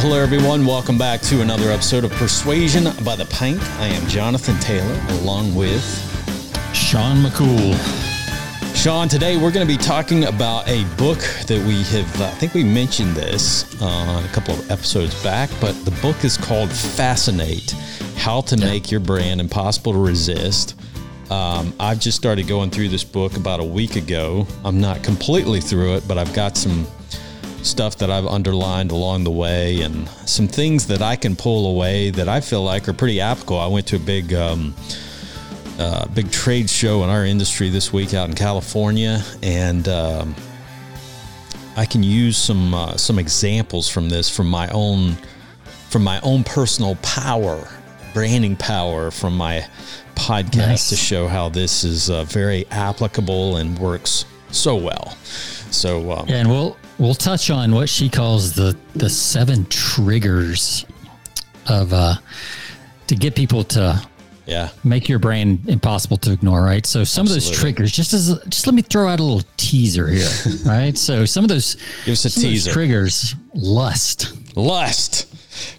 hello everyone. Welcome back to another episode of Persuasion by the Pint. I am Jonathan Taylor, along with Sean McCool. Sean. Today we're going to be talking about a book that we have. I think we mentioned this uh, a couple of episodes back, but the book is called Fascinate: How to Make Your Brand Impossible to Resist. Um, I've just started going through this book about a week ago. I'm not completely through it, but I've got some stuff that I've underlined along the way and some things that I can pull away that I feel like are pretty applicable. I went to a big, um, uh, big trade show in our industry this week out in California, and um, I can use some uh, some examples from this from my own from my own personal power, branding power from my podcast Nice. to show how this is uh, very applicable and works so well. So um, Yeah, and we'll we'll touch on what she calls the the seven triggers of uh to get people to yeah, make your brain impossible to ignore, right? So some of those triggers, just as just let me throw out a little teaser here, right? So some of those Give us a teaser. triggers, lust, lust.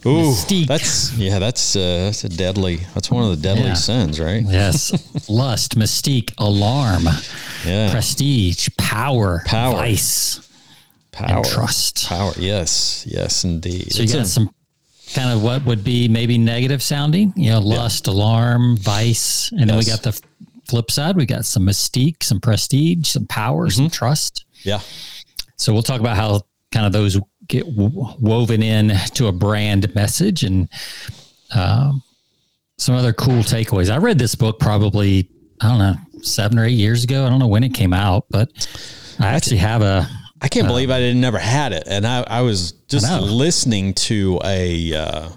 Ooh, Mystique. that's yeah, that's uh, that's a deadly. That's one of the deadly Yeah. sins, right? yes, lust, mystique, alarm, Yeah, prestige, power, Power. vice, power, trust. power. Yes, yes, indeed. So you got some kind of what would be maybe negative sounding, you know, lust, alarm, vice, and then we got the flip side. We got some mystique, some prestige, some power, some Mm-hmm. trust. yeah, So we'll talk about how kind of those get w- woven in to a brand message and um, some other cool takeaways. I read this book probably I don't know seven or eight years ago. I don't know when it came out, but I actually have a I can't believe I didn't never had it, and I, I was just I listening to a uh,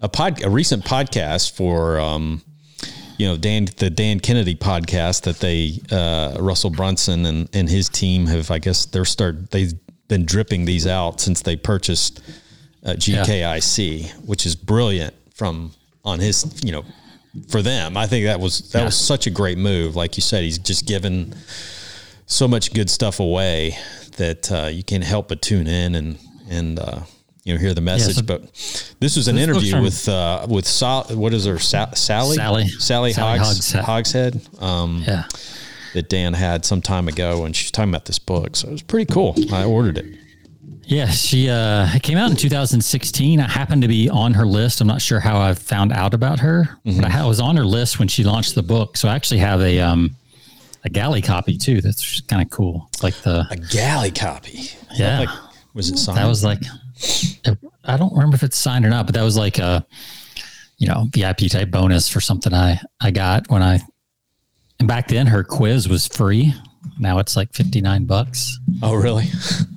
a pod a recent podcast for um, you know Dan the Dan Kennedy podcast that they uh, Russell Brunson and, and his team have I guess they're start they've been dripping these out since they purchased uh, GKIC, which is brilliant from on his you know for them. I think that was that Yeah. was such a great move. Like you said, he's just given so much good stuff away that uh, you can't help but tune in and and uh, you know hear the message. so- but this was an this interview with uh, with what is her Sa- Sally Sally. Sally, Sally Hogs, Hogshead. Um, yeah. that Dan had some time ago, and she's talking about this book, so it was pretty cool. I ordered it. Yeah, she uh, came out in 2016. I happened to be on her list. I'm not sure how I found out about her, but I was on her list when she launched the book. So I actually have a um, a galley copy too. That's kind of cool. It's like the A galley copy. Yeah. like- was it signed? that was like I don't remember if it's signed or not, but that was like a you know VIP type bonus for something I I got when I and back then her quiz was free. Now it's like 59 bucks oh really?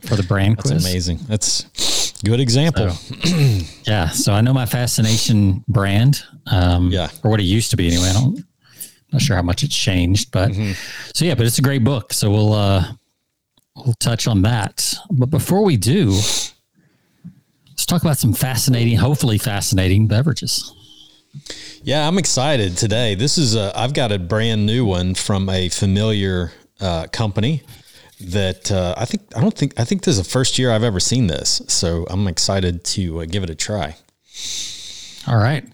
for the brand That's quiz. amazing. That's good example. Yeah, so I know my fascination brand. Um, Yeah. or what it used to be anyway. I don't, not sure how much it's changed, but so yeah, but it's a great book. So we'll uh, we'll touch on that. But before we do, let's talk about some fascinating, hopefully fascinating beverages. Yeah, I'm excited today. This is a I've got a brand new one from a familiar uh, company that uh, I think I don't think I think this is the first year I've ever seen this. So I'm excited to uh, give it a try. All right,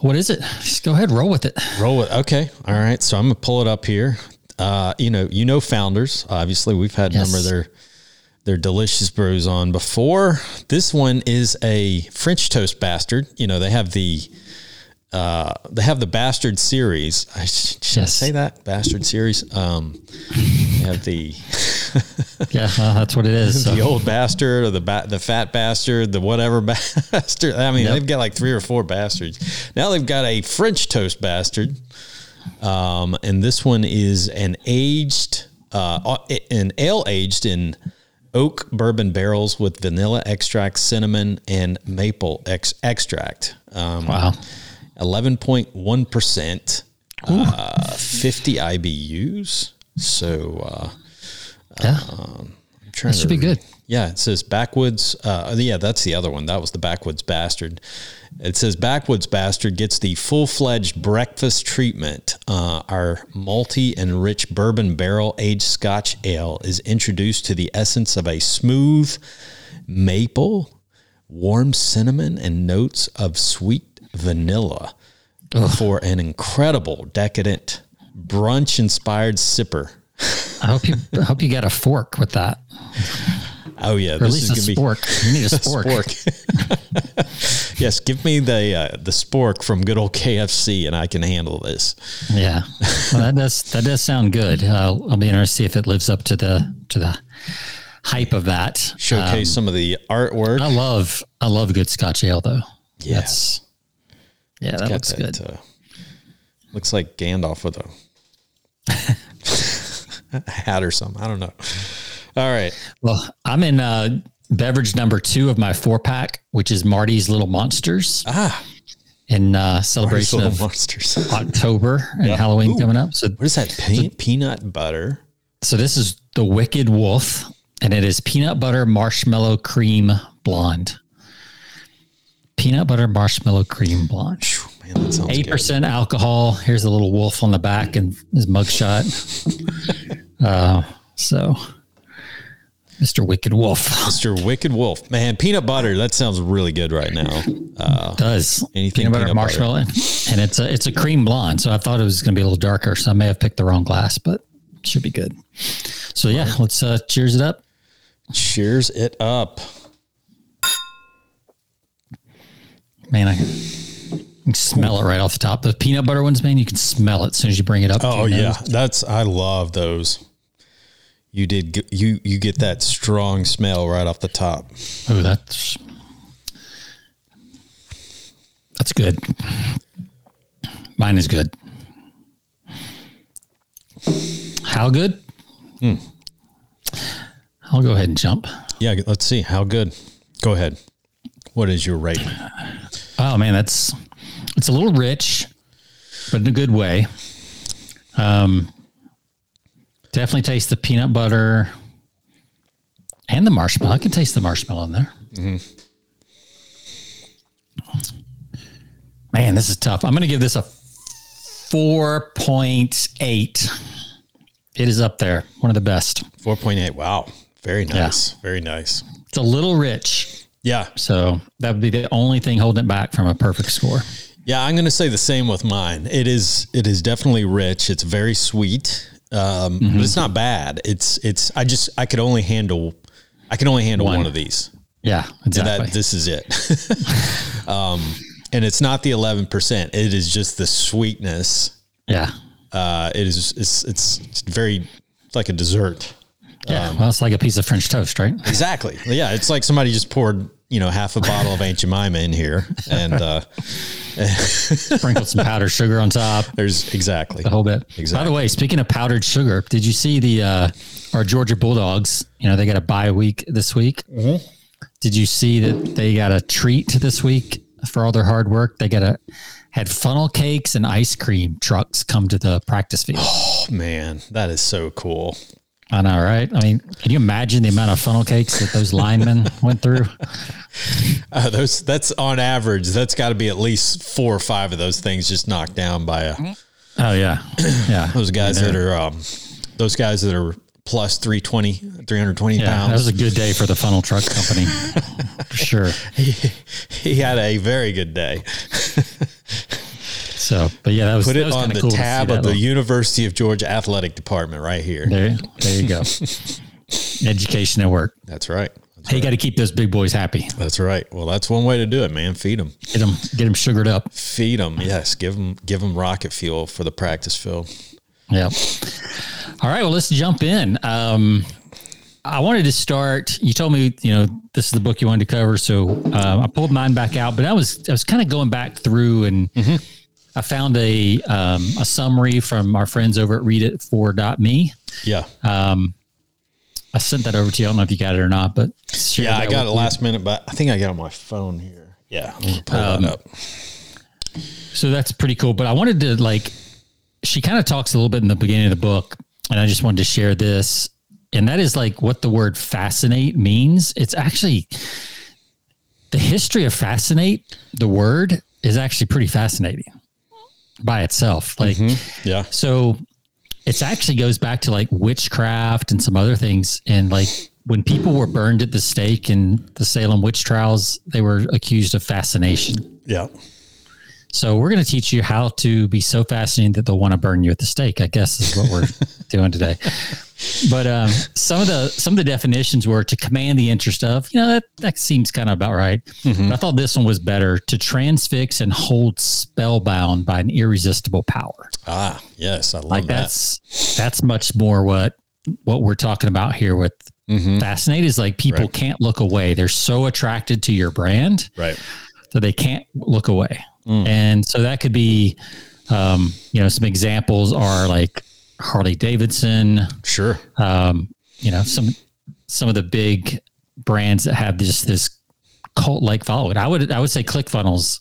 what is it? Just go ahead, roll with it. Roll it. Okay. All right. So I'm gonna pull it up here. Uh, you know, you know, founders. Obviously, we've had a number of their their delicious brews on before. This one is a French toast bastard. You know, they have the uh, they have the bastard series. I sh- should I say that bastard series. Um, they have the Yeah, well, that's what it is. So. the old bastard or the ba- the fat bastard, the whatever bastard. I mean, Yep. they've got like three or four bastards. Now they've got a French toast bastard, um, and this one is an aged, uh, an ale aged in oak bourbon barrels with vanilla extract, cinnamon, and maple ex- extract. Um, Wow. Eleven point one percent, uh, fifty IBUs. So. Uh, Yeah, I'm trying that should to be good. yeah, it says Backwoods. Uh, yeah, that's the other one. That was the Backwoods Bastard. It says Backwoods Bastard gets the full fledged breakfast treatment. Uh, our malty and rich bourbon barrel aged Scotch ale is introduced to the essence of a smooth maple warm cinnamon and notes of sweet vanilla for an incredible, decadent, brunch inspired sipper. I hope you I hope you got a fork with that. Oh yeah, Or at this least is a gonna spork. You need a spork. spork. yes, give me the uh, the spork from good old KFC, and I can handle this. Yeah, well, that does that does sound good. Uh, I'll be interested to see if it lives up to the to the hype of that. Showcase some of the artwork. I love I love good Scotch ale though. yes, Yeah, that Got looks that, good. uh, looks like Gandalf with a, a hat or something. I don't know. All right. Well, I'm in uh, beverage number two of my four pack, which is Marty's Little Monsters Ah, in uh, celebration of Monsters. October and Halloween Ooh. coming up. So What is that? Pe- peanut butter. So this is the Wicked Wolf, and it is peanut butter marshmallow cream blonde. Peanut butter marshmallow cream blonde. Phew, Man, that sounds Eight percent alcohol. Here's a little wolf on the back and his mugshot. uh, so, Mr. Wicked Wolf Mr. Wicked Wolf. Man, peanut butter. That sounds really good right now. Uh, does Anything peanut butter peanut butter. marshmallow, and it's a it's a cream blonde. So I thought it was going to be a little darker. So I may have picked the wrong glass, but should be good. So yeah, let's uh, cheers it up. cheers it up. Man, I can smell it right off the top. The peanut butter ones, man, you can smell it as soon as you bring it up. Oh yeah, nose. that's I love those. You did you you get that strong smell right off the top. Oh, that's that's good. Mine is good. How good? Hmm. I'll go ahead and jump. Yeah, let's see how good. Go ahead. What is your rating? Oh man, that's it's a little rich, but in a good way. Um, definitely taste the peanut butter and the marshmallow. I can taste the marshmallow in there. Mm-hmm. Man, this is tough. I'm going to give this a 4.8. It is up there, one of the best. Four point eight. Wow, very nice. Very nice. It's a little rich, Yeah, so that would be the only thing holding it back from a perfect score. yeah. I'm going to say the same with mine. It is it is definitely rich. It's very sweet, um, but it's not bad. It's it's. I just I could only handle. I can only handle one, One. of these. Yeah, exactly. That this is it. um, and it's not the eleven percent. It is just the sweetness. yeah. Uh, it is it's it's, it's very it's like a dessert. Yeah, well, it's like a piece of French toast, right? Exactly. Yeah, it's like somebody just poured you know half a bottle of Aunt Jemima in here, and uh, Sprinkled some powdered sugar on top, there's exactly. a whole bit. By the way, speaking of powdered sugar, did you see the uh, our Georgia Bulldogs? You know, they got a bye week this week. Mm-hmm. Did you see that they got a treat this week for all their hard work? They got a had funnel cakes and ice cream trucks come to the practice field. Oh man, that is so cool. I know, right? I mean, can you imagine the amount of funnel cakes that those linemen went through? Uh, those that's on average. That's got to be at least four or five of those things just knocked down by a, Oh yeah, yeah. those guys that are um, those guys that are plus 320, 320 Yeah, that was a good day for the funnel truck company, for sure. he had a very good day. So, but yeah, that was Put it was on the cool tab of the University of Georgia Athletic Department right here. There, there you go. Education at work. That's right. That's, Hey, you got to keep those big boys happy. that's right. Well, that's one way to do it, man. Feed them. Get them, get them sugared up. Feed them. Yes. Give them. Give them rocket fuel for the practice field. Yeah. All right. Well, let's jump in. Um, I wanted to start. You told me, you know, this is the book you wanted to cover, so uh, I pulled mine back out. But I was, I was kind of going back through, and I found a um, a summary from our friends over at ReadIt4.me. Yeah. Um, I sent that over to you. I don't know if you got it or not, but yeah. I got it last minute, but I think I got it on my phone here. Yeah. I'm gonna pull Um, that up. So that's pretty cool. But I wanted to like, she kind of talks a little bit in the beginning of the book, and I just wanted to share this. And that is like what the word fascinate means. It's actually the history of fascinate, the word is actually pretty fascinating by itself. Like, mm-hmm. Yeah. so it actually goes back to like witchcraft and some other things. And like when people were burned at the stake in the Salem witch trials, they were accused of fascination. Yeah. So we're going to teach you how to be so fascinating that they'll want to burn you at the stake. I guess is what we're doing today. But um, some of the some of the definitions were to command the interest of. You know that that seems kind of about right. But I thought this one was better to transfix and hold spellbound by an irresistible power. Ah, yes, I love Like that. that's that's much more what what we're talking about here with fascinate is like people Right. can't look away. They're so attracted to your brand right. that they can't look away. And so that could be, um, you know, some examples are like Harley Davidson, Sure. um, you know, some some of the big brands that have this this cult like following. I would I would say ClickFunnels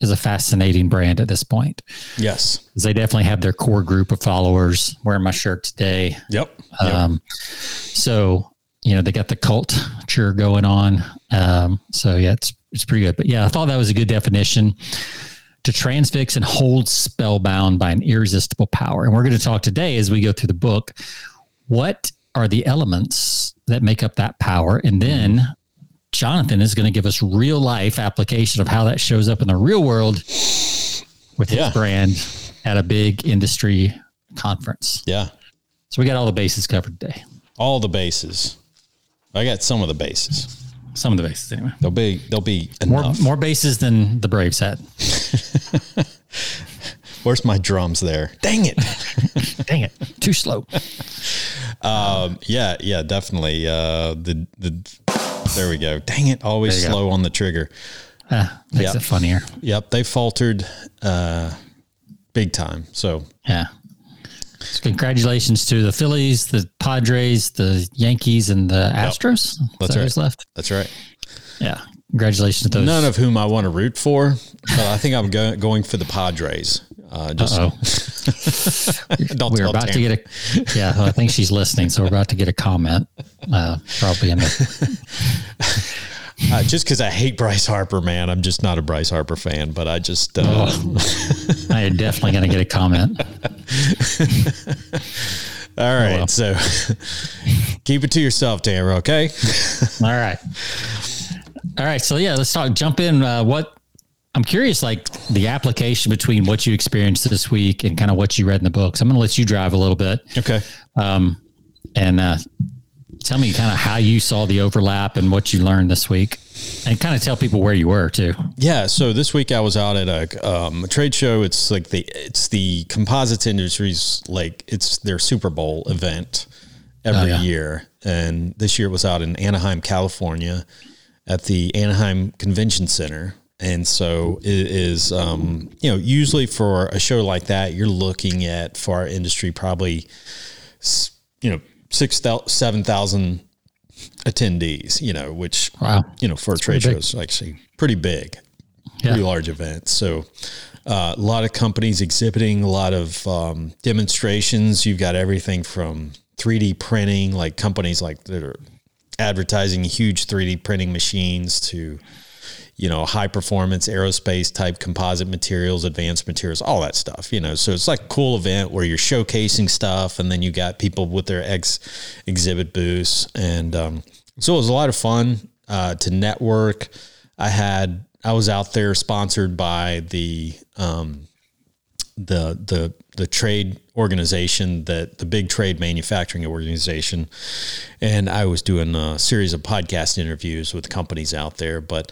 is a fascinating brand at this point. Yes. They definitely have their core group of followers. Wearing my shirt today. Yep. Yep. Um, so you know they got the culture going on. Um, so yeah, it's it's pretty good. But yeah, I thought that was a good definition to transfix and hold spellbound by an irresistible power. And we're going to talk today as we go through the book. What are the elements that make up that power? And then Jonathan is going to give us real life application of how that shows up in the real world with his Yeah. brand at a big industry conference. yeah. So we got all the bases covered today. All the bases. I got some of the bases. Some of the bases, anyway. They'll be they'll be More enough. more bases than the Braves had. Where's my drums there? Dang it. Dang it, too slow. Um, yeah, yeah, definitely. Uh, the the there we go. Dang it, always you go. slow on the trigger. Ah, makes Yeah. it funnier. Yep, they faltered uh, big time. So Yeah. So congratulations to the Phillies, the Padres, the Yankees, and the Astros. That's Is that right. left. that's right. Yeah. Congratulations to those. None of whom I want to root for, but I think I'm go- going for the Padres. Uh, just don't we're about to get a. Yeah, I think she's listening, so we're about to get a comment. Uh, probably in the. Uh, just because I hate Bryce Harper, man. I'm just not a Bryce Harper fan, but I just uh, Oh. Now you're definitely going to get a comment. all right. well. So keep it to yourself, Tamara. Okay. All right. All right. So yeah, let's talk. Jump in. Uh, what I'm curious, like the application between what you experienced this week and kind of what you read in the books. I'm going to let you drive a little bit, Okay. um, and uh, tell me kind of how you saw the overlap and what you learned this week, and kind of tell people where you were too. Yeah, so this week I was out at a, um, a trade show. It's like the it's the composites industries like it's their Super Bowl event every Oh, yeah. year, and this year it was out in Anaheim, California, at the Anaheim Convention Center. And so it is, um, you know, usually for a show like that, you're looking at for our industry probably, you know, six seven thousand attendees. You know, which Wow. you know, for a trade show big. is actually pretty big Yeah. pretty large event. So uh, a lot of companies exhibiting, a lot of um, demonstrations. You've got everything from 3D printing, like companies like that are advertising huge 3D printing machines to you know high performance aerospace type composite materials advanced materials all that stuff you know. So it's like a cool event where you're showcasing stuff and then you got people with their ex exhibit booths. And um, so it was a lot of fun uh, to network. I had i was out there sponsored by the um, the the the trade organization that the big trade manufacturing organization. And I was doing a series of podcast interviews with companies out there but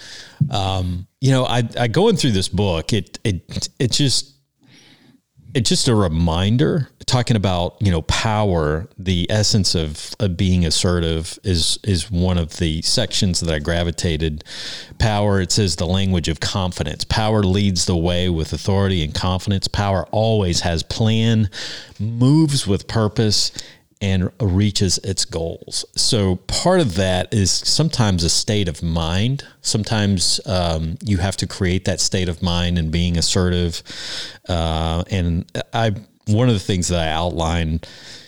um, you know I, I going through this book it it it just it's just a reminder talking about you know power the essence of, of being assertive is is one of the sections that i gravitated. Power it says the language of confidence. Power leads the way with authority and confidence. Power always has plan moves with purpose and reaches its goals. So part of that is sometimes a state of mind. Sometimes um, you have to create that state of mind and being assertive. Uh, and I, one of the things that I outline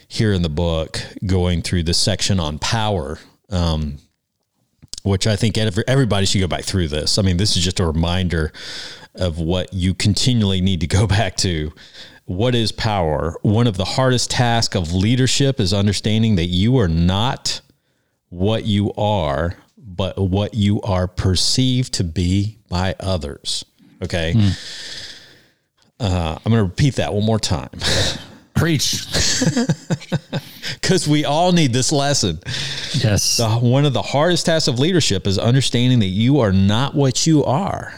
here in the book, going through the section on power, um, which I think every, everybody should go back through this. I mean, this is just a reminder of what you continually need to go back to. What is power? One of the hardest tasks of leadership is understanding that you are not what you are, but what you are perceived to be by others. Okay. Uh, I'm going to repeat that one more time Preach. because we all need this lesson. Yes. The, one of the hardest tasks of leadership is understanding that you are not what you are,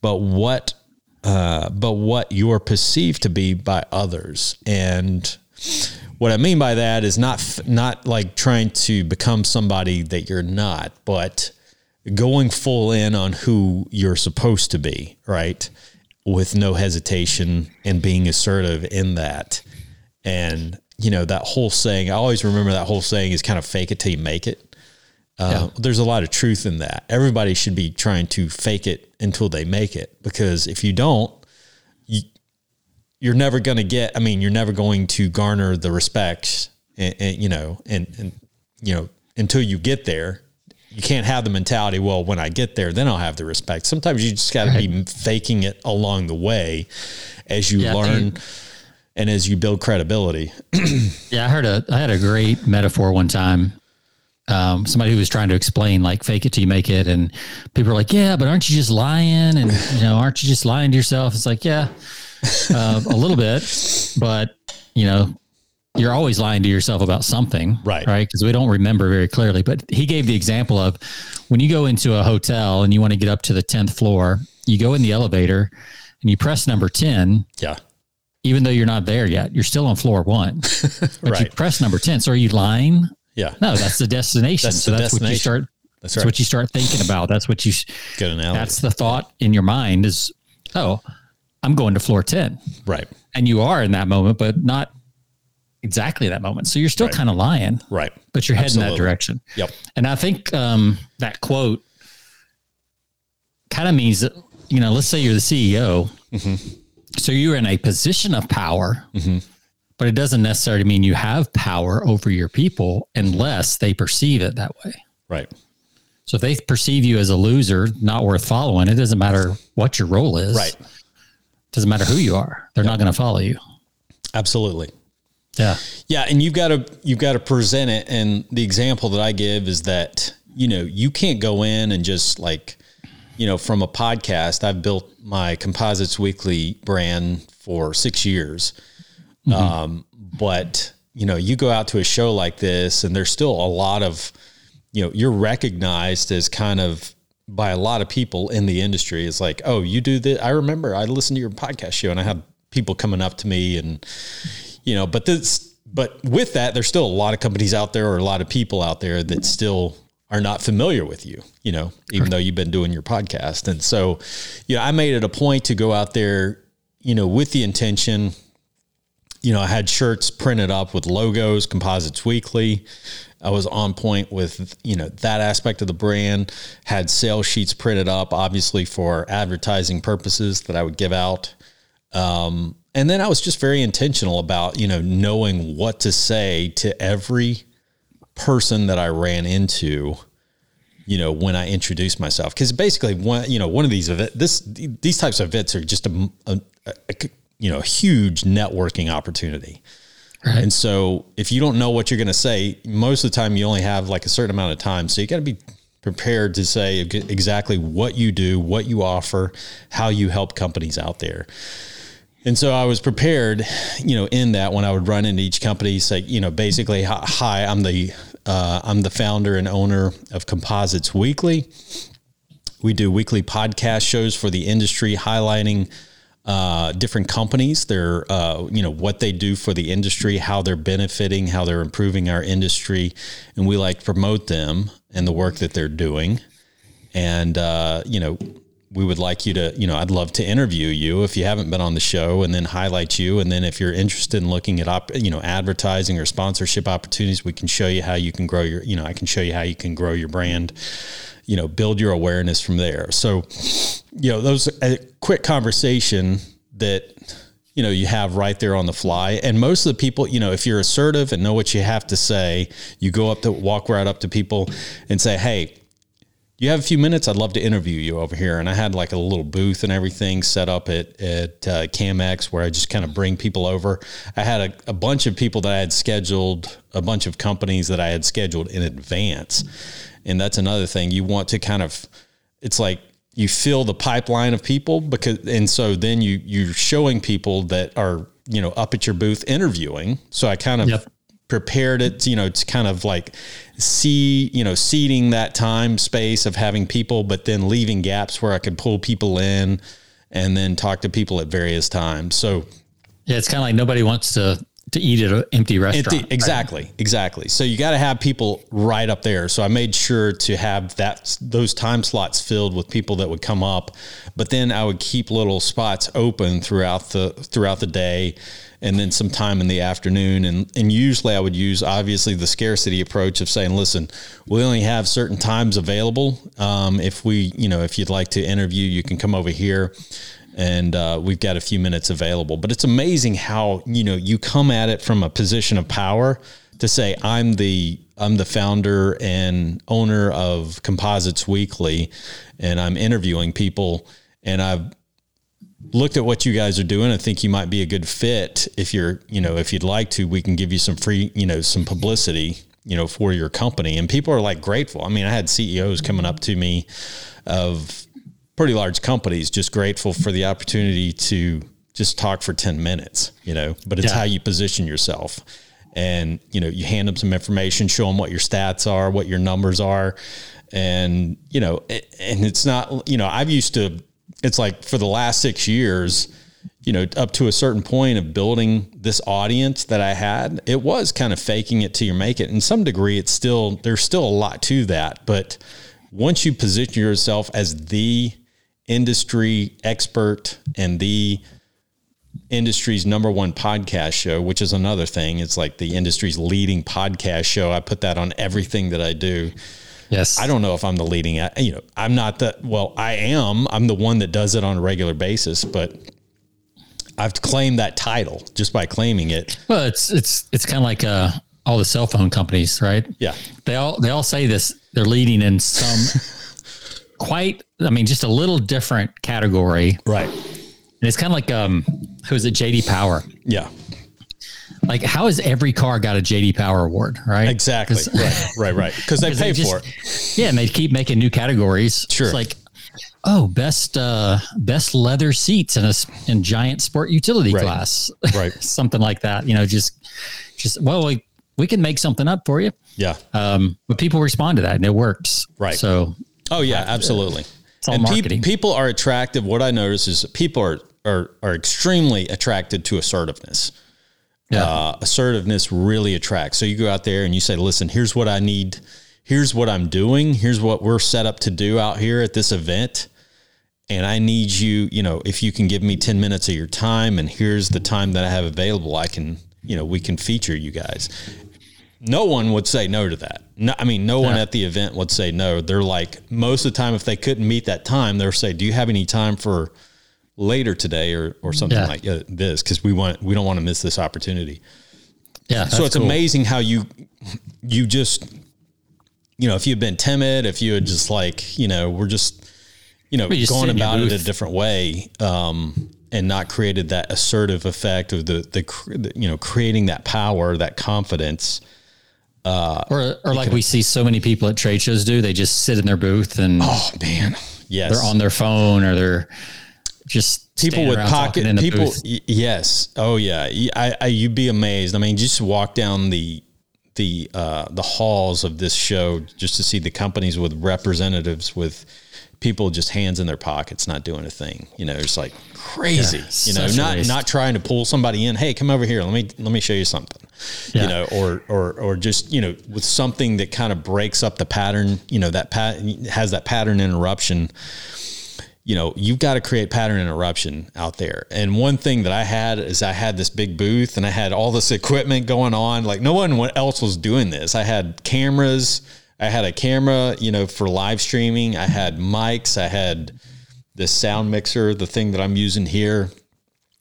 but what uh, but what you are perceived to be by others. And what I mean by that is not not like trying to become somebody that you're not, but going full in on who you're supposed to be, right? With no hesitation and being assertive in that. And you know that whole saying. I always remember that whole saying is kind of fake it till you make it. Uh, There's a lot of truth in that. Everybody should be trying to fake it until they make it, because if you don't, you, you're never going to get. I mean, you're never going to garner the respect, and, and you know, and and you know, until you get there, you can't have the mentality. Well, when I get there, then I'll have the respect. Sometimes you just got to be faking it along the way, as you Yeah, learn. and- and as you build credibility, Yeah, I heard a I had a great metaphor one time. Um, somebody who was trying to explain like fake it till you make it, and people are like, "Yeah, but aren't you just lying? And you know, aren't you just lying to yourself?" It's like, yeah, uh, a little bit, but you know, you're always lying to yourself about something, Right. Right? Because we don't remember very clearly. But he gave the example of when you go into a hotel and you want to get up to the tenth floor, you go in the elevator and you press number ten, yeah, even though you're not there yet, you're still on floor one. But you right, press number 10. So are you lying? Yeah, No, that's the destination. That's so the that's what you start that's that's right. what you start thinking about. That's what you Good analogy. that's the thought in your mind is, oh, I'm going to floor 10. right, And you are in that moment, but not exactly that moment. So you're still Right. kind of lying, right. but you're heading that direction. Yep. And I think um, that quote kind of means that, you know, let's say you're the CEO. So you're in a position of power, but it doesn't necessarily mean you have power over your people unless they perceive it that way. Right. So if they perceive you as a loser, not worth following, it doesn't matter what your role is. Right. It Doesn't matter who you are. They're not going to follow you. Absolutely. Yeah. Yeah, and you've got to you've got to present it. And the example that I give is that you know you can't go in and just like you know from a podcast. I've built my Composites Weekly brand for six years, um, but you know you go out to a show like this, and there's still a lot of you know you're recognized as kind of by a lot of people in the industry. It's like, oh, you do this. I remember I listened to your podcast show, and I had people coming up to me and you know, but this, but with that, there's still a lot of companies out there or a lot of people out there that still are not familiar with you, you know, even though you've been doing your podcast. And so, you know, I made it a point to go out there, you know, with the intention, you know, I had shirts printed up with logos, Composites Weekly. I was on point with, you know, that aspect of the brand, had sales sheets printed up, obviously for advertising purposes that I would give out. Um, and then I was just very intentional about, you know, knowing what to say to every person that I ran into, you know, when I introduced myself. Cause basically one, you know, one of these this, these types of events are just a, a, a you know, a huge networking opportunity. Right. And so if you don't know what you're going to say, most of the time you only have like a certain amount of time. So you got to be prepared to say exactly what you do, what you offer, how you help companies out there. And so I was prepared, you know, in that when I would run into each company, say, you know, basically, hi, I'm the uh, I'm the founder and owner of Composites Weekly. We do weekly podcast shows for the industry, highlighting uh, different companies, their uh, you know what they do for the industry, how they're benefiting, how they're improving our industry, and we like promote them and the work that they're doing. And uh, you know, we would like you to, you know, I'd love to interview you if you haven't been on the show, and then highlight you. And then if you're interested in looking at, op, you know, advertising or sponsorship opportunities, we can show you how you can grow your, you know, I can show you how you can grow your brand you know, build your awareness from there. So, you know, those a quick conversation that you know you have right there on the fly. And most of the people, you know, if you're assertive and know what you have to say, you go up to walk right up to people and say, "Hey, you have a few minutes? I'd love to interview you over here. And I had like a little booth and everything set up at, at uh, where I just kind of bring people over. I had a, a, bunch of people that I had scheduled, a bunch of companies that I had scheduled in advance. And that's another thing you want to kind of, it's like you fill the pipeline of people because, and so then you, you're showing people that are, you know, up at your booth interviewing. So I kind of yep prepared it, you know, to kind of like see, you know, seeding that time space of having people, but then leaving gaps where I could pull people in and then talk to people at various times. So, yeah, it's kind of like nobody wants to to eat at an empty restaurant. Empty, exactly, right? exactly. So you got to have people right up there. So I made sure to have that those time slots filled with people that would come up, but then I would keep little spots open throughout the throughout the day and then some time in the afternoon. And, and usually I would use obviously the scarcity approach of saying, listen, we only have certain times available. Um, if we, you know, if you'd like to interview, you can come over here and uh, we've got a few minutes available. But it's amazing how, you know, you come at it from a position of power to say, I'm the, I'm the founder and owner of Composites Weekly, and I'm interviewing people, and I've looked at what you guys are doing. I think you might be a good fit. If you're, you know, if you'd like to, we can give you some free, you know, some publicity, you know, for your company. And people are like grateful. I mean, I had CEOs coming up to me of pretty large companies, just grateful for the opportunity to just talk for 10 minutes, you know, but it's yeah. how you position yourself. And, you know, you hand them some information, show them what your stats are, what your numbers are. And, you know, and it's not, you know, I've used to it's like for the last six years, you know, up to a certain point of building this audience that I had, it was kind of faking it till you make it. In some degree, it's still, there's still a lot to that. But once you position yourself as the industry expert and the industry's number one podcast show, which is another thing, it's like the industry's leading podcast show. I put that on everything that I do. Yes. I don't know if I'm the leading, you know, I'm not the, well, I am, I'm the one that does it on a regular basis, but I've claimed that title just by claiming it. Well, it's, it's, it's kind of like, uh, all the cell phone companies, right? Yeah. They all, they all say this, they're leading in some quite, I mean, just a little different category. Right. And it's kind of like, um, who's it? JD Power. Yeah like how has every car got a JD Power award, right? Exactly. right, right, right. Because they pay they just, for it. Yeah, and they keep making new categories. Sure. It's like, oh, best uh best leather seats in a in giant sport utility right. class. Right. something like that. You know, just just well, we we can make something up for you. Yeah. Um, but people respond to that and it works. Right. So Oh yeah, absolutely. It's all and marketing. Pe- people are attractive. What I notice is people are are are extremely attracted to assertiveness yeah. uh, assertiveness really attracts. So you go out there and you say, listen, here's what I need. Here's what I'm doing. Here's what we're set up to do out here at this event. And I need you, you know, if you can give me 10 minutes of your time and here's the time that I have available, I can, you know, we can feature you guys. No one would say no to that. No, I mean, no one at the event would say no. They're like, most of the time, if they couldn't meet that time, they'll say, do you have any time for, later today or or something yeah. like uh, this because we want we don't want to miss this opportunity. Yeah. So it's cool. amazing how you you just you know if you've been timid, if you had just like you know we're just you know just going about it a different way. Um, and not created that assertive effect of the, the, you know creating that power that confidence uh, or or like we see so many people at trade shows do they just sit in their booth and oh man yes they're on their phone or they're just people with pocket people. Y- yes. Oh yeah. I, I, you'd be amazed. I mean, just walk down the, the, uh, the halls of this show just to see the companies with representatives with people just hands in their pockets, not doing a thing, you know, it's like crazy, yeah, you know, not, not trying to pull somebody in. Hey, come over here. Let me, let me show you something, yeah. you know, or, or, or just, you know, with something that kind of breaks up the pattern, you know, that pat has that pattern interruption you know, you've got to create pattern interruption out there. And one thing that I had is I had this big booth and I had all this equipment going on. Like no one else was doing this. I had cameras. I had a camera, you know, for live streaming. I had mics. I had this sound mixer, the thing that I'm using here.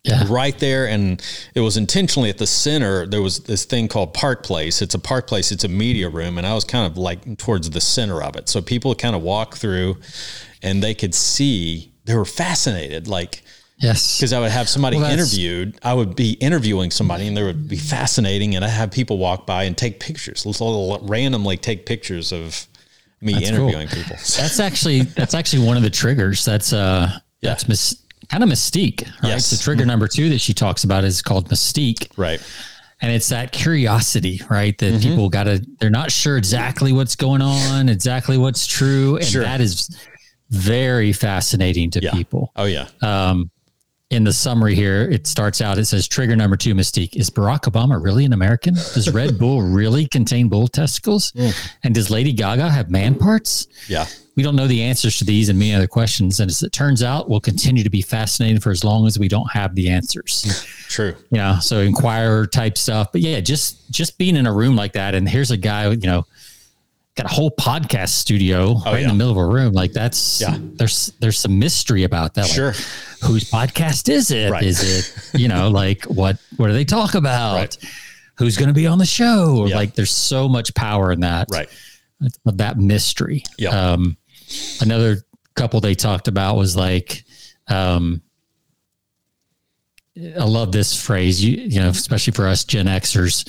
Yeah. right there and it was intentionally at the center there was this thing called park place it's a park place it's a media room and i was kind of like towards the center of it so people kind of walk through and they could see they were fascinated like Yes. because i would have somebody Well, interviewed i would be interviewing somebody and they would be fascinating and i have people walk by and take pictures let's all randomly take pictures of me That's cool. interviewing people That's actually that's actually one of the triggers. That's uh that's mis- kind of mystique, right? Yes. So trigger number two that she talks about is called mystique. right And it's that curiosity, right? That Mm-hmm. people got to, they're not sure exactly what's going on, exactly what's true. And Sure. that is very fascinating to Yeah. people. oh yeah Um, in the summary here, it starts out, it says trigger number two mystique. Is Barack Obama really an American? Does Red Bull really contain bull testicles? And does Lady Gaga have man parts? yeah We don't know the answers to these and many other questions. And as it turns out, we'll continue to be fascinated for as long as we don't have the answers. true you know, so inquirer type stuff. But yeah, just just being in a room like that, and here's a guy, you know, got a whole podcast studio oh, right in Oh, the middle of a room. Like that's Yeah. there's there's some mystery about that. Like, Sure. Whose podcast is it? Is Right. it, you know, like what what do they talk about? Right. Who's going to be on the show? Yeah. Like, there's so much power in that right that mystery. Yeah. Um, another couple they talked about was like, um, I love this phrase, you, you know, especially for us Gen Xers.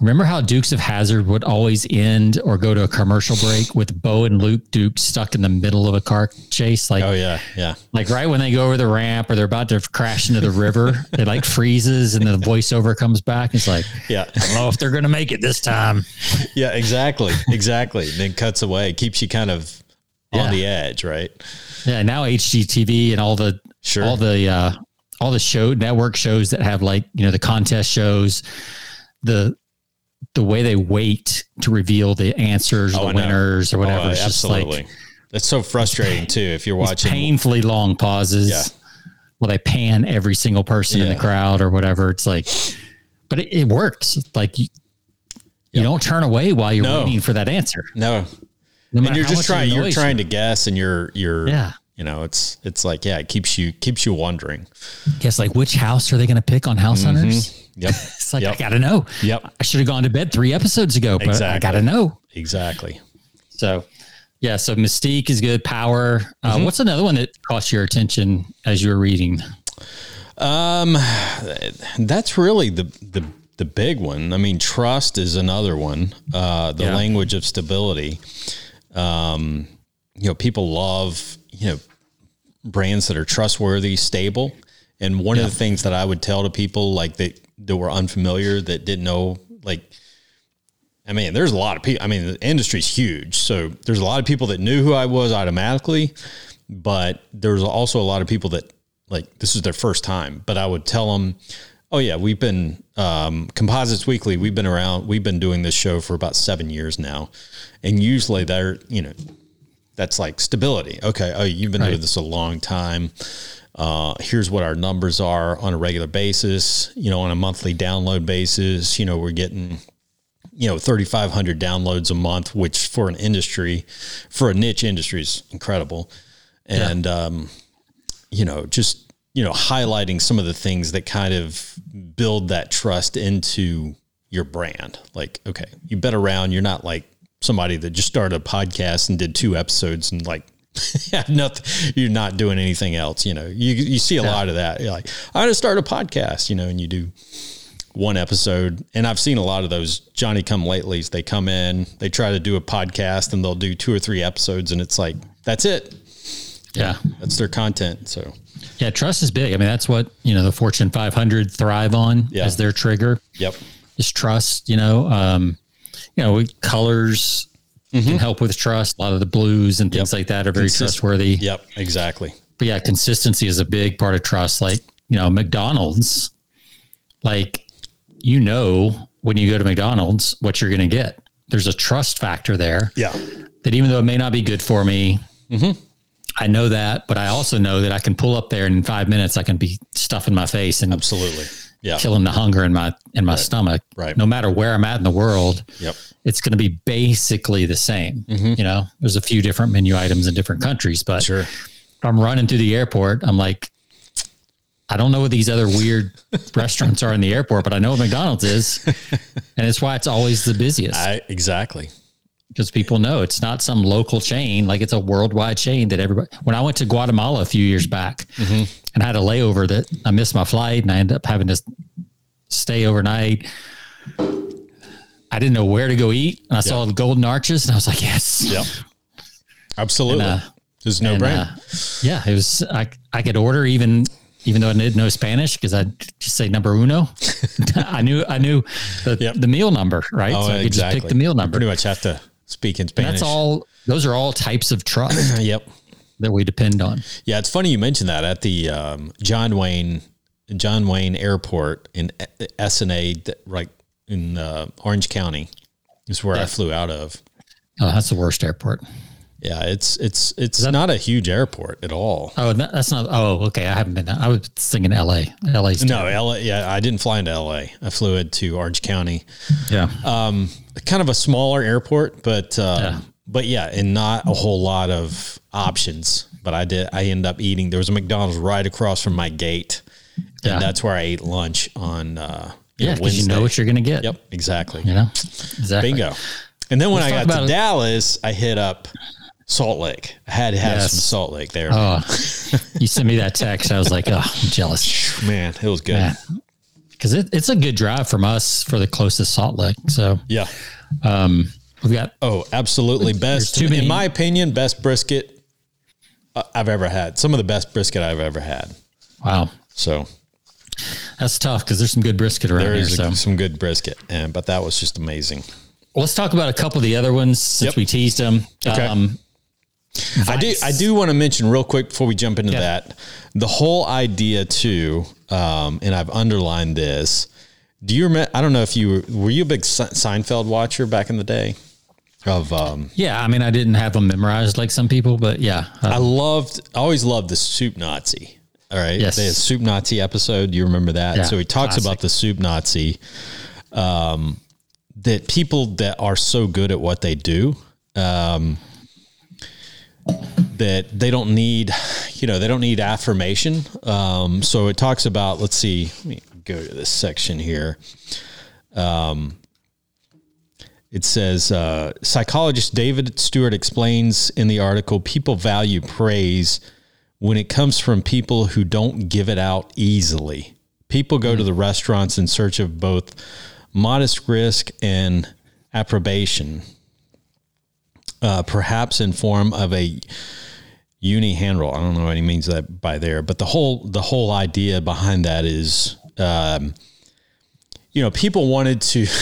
Remember how Dukes of Hazzard would always end or go to a commercial break with Bo and Luke Duke stuck in the middle of a car chase? Like, oh yeah yeah like right when they go over the ramp or they're about to crash into the river, it like freezes and the voiceover comes back. It's like, yeah I don't know if they're going to make it this time. Yeah, exactly. Exactly. then cuts away, keeps you kind of Yeah. on the edge, right? Yeah, now HGTV and all the Sure. all the uh, all the show network shows that have like you know the contest shows, the the way they wait to reveal the answers, Oh, the winners or whatever. Oh, it's just absolutely. like That's so frustrating too. If you're watching, painfully long pauses. Yeah. Well, they pan every single person in the crowd or whatever. It's like, but it, it works. Like you, you Yeah. don't turn away while you're No. waiting for that answer. no, No and you're just trying. You're trying to guess, and you're you're Yeah. You know, it's it's like yeah, it keeps you keeps you wondering. Guess like which house are they going to pick on House mm-hmm. Hunters? Yep. It's like Yep. I got to know. Yep. I should have gone to bed three episodes ago, but I got to know. Exactly. So, yeah. So Mystique is good. Power. Uh, Mm-hmm. What's another one that caught your attention as you were reading? Um, that's really the the the big one. I mean, trust is another one. Uh, the Yeah. language of stability. Um, you know, people love you know brands that are trustworthy, stable. And one of the things that I would tell to people like that that were unfamiliar that didn't know like I mean, there's a lot of people. I mean, the industry's huge, so there's a lot of people that knew who I was automatically, but there's also a lot of people that like this is their first time. But I would tell them, "Oh yeah, we've been um, Composites Weekly. We've been around. We've been doing this show for about seven years now, and usually they're you know that's like stability. Okay, oh you've been Right. doing this a long time. Uh, here's what our numbers are on a regular basis. You know, on a monthly download basis. You know, we're getting you know 3500 downloads a month which for an industry for a niche industry is incredible and um you know just you know highlighting some of the things that kind of build that trust into your brand like okay you've been around you're not like somebody that just started a podcast and did two episodes and like yeah, nothing. You're not doing anything else. You know, you you see a lot of that. You're like, I'm gonna start a podcast. You know, and you do one episode and i've seen a lot of those johnny come latelys they come in they try to do a podcast and they'll do two or three episodes and it's like that's it Yeah. that's their content so Yeah. Trust is big. I mean, that's what, you know, the Fortune 500 thrive on Yeah. as their trigger yep is trust, you know, um, you know, we, colors can help with trust. A lot of the blues and things Mm-hmm. Yep. like that are very Consist- trustworthy. yep exactly But yeah, consistency is a big part of trust. Like, you know, McDonald's, like, you know, when you go to McDonald's, what you're going to get. There's a trust factor there yeah that even though it may not be good for me, I know that, but I also know that I can pull up there and in five minutes I can be stuffing my face and absolutely yeah killing the hunger in my in my stomach. Right. No matter where I'm at in the world, yep it's going to be basically the same. Mm-hmm. You know, there's a few different menu items in different countries, but sure I'm running through the airport, I'm like, I don't know what these other weird restaurants are in the airport, but I know what McDonald's is, and it's why it's always the busiest I exactly. because people know it's not some local chain, like it's a worldwide chain that everybody. When I went to Guatemala a few years back, mm-hmm. And I had a layover that I missed my flight, and I ended up having to stay overnight. I didn't know where to go eat, and I saw the Golden Arches, and I was like, "Yes, Yep. Absolutely. And, uh, It's no And, brainer. uh, yeah, it was. I I could order even even though I didn't know Spanish because I'd just say number uno. I knew I knew the, Yep. the meal number, right? oh, so I could exactly. just pick the meal number. Pretty much have to speak in And Spanish. That's all. Those are all types of trust Yep. That we depend on. Yeah, it's funny you mentioned that at the um, John Wayne John Wayne Airport in SNA, that- right in uh, Orange County, is where I flew out of. Oh, that's the worst airport. Yeah, it's it's it's not a huge airport at all. Oh, that, that's not. Oh, okay. I haven't been. I was thinking L.A. L.A.'s No, LA. Yeah, I didn't fly into LA. I flew into Orange County. Yeah. Um, kind of a smaller airport, but uh, Yeah. But yeah, and not a whole lot of options. But I did. I ended up eating. There was a McDonald's right across from my gate, and Yeah. that's where I ate lunch on. Uh, yeah, because you know what you're going to get. Yep, exactly. You know. Exactly. Bingo. And then when Let's I got to it. Dallas, I hit up Salt Lick. I had to have Yes. some Salt Lick there. Oh, you sent me that text. I was like, oh, I'm jealous. Man, it was good. Because it, it's a good drive from us for the closest Salt Lick. So Yeah. um, we've got Oh, absolutely. Best, in my opinion, best brisket uh, I've ever had. Some of the best brisket I've ever had. wow. So That's tough because there's some good brisket around there here. is So some good brisket, and but that was just amazing. let's talk about a couple of the other ones since Yep. we teased them. Okay. Um, I do. I do want to mention real quick before we jump into Yeah. that the whole idea too, um, and I've underlined this. Do you remember? I don't know if you were, were you a big Seinfeld watcher back in the day. Of um, yeah, I mean, I didn't have them memorized like some people, but yeah, uh, I loved, I always loved the Soup Nazi. All right, Yes. the Soup Nazi episode. You remember that? Yeah, so he talks classic. about the Soup Nazi. Um, that people that are so good at what they do, um, that they don't need, you know, they don't need affirmation. Um, so it talks about. Let's see. Let me go to this section here. Um, it says uh, psychologist David Stewart explains in the article people value praise when it comes from people who don't give it out easily. People go to the restaurants in search of both modest risk and approbation, uh, perhaps in form of a uni handle. I don't know what he means that by there, but the whole the whole idea behind that is, um, you know, people wanted to.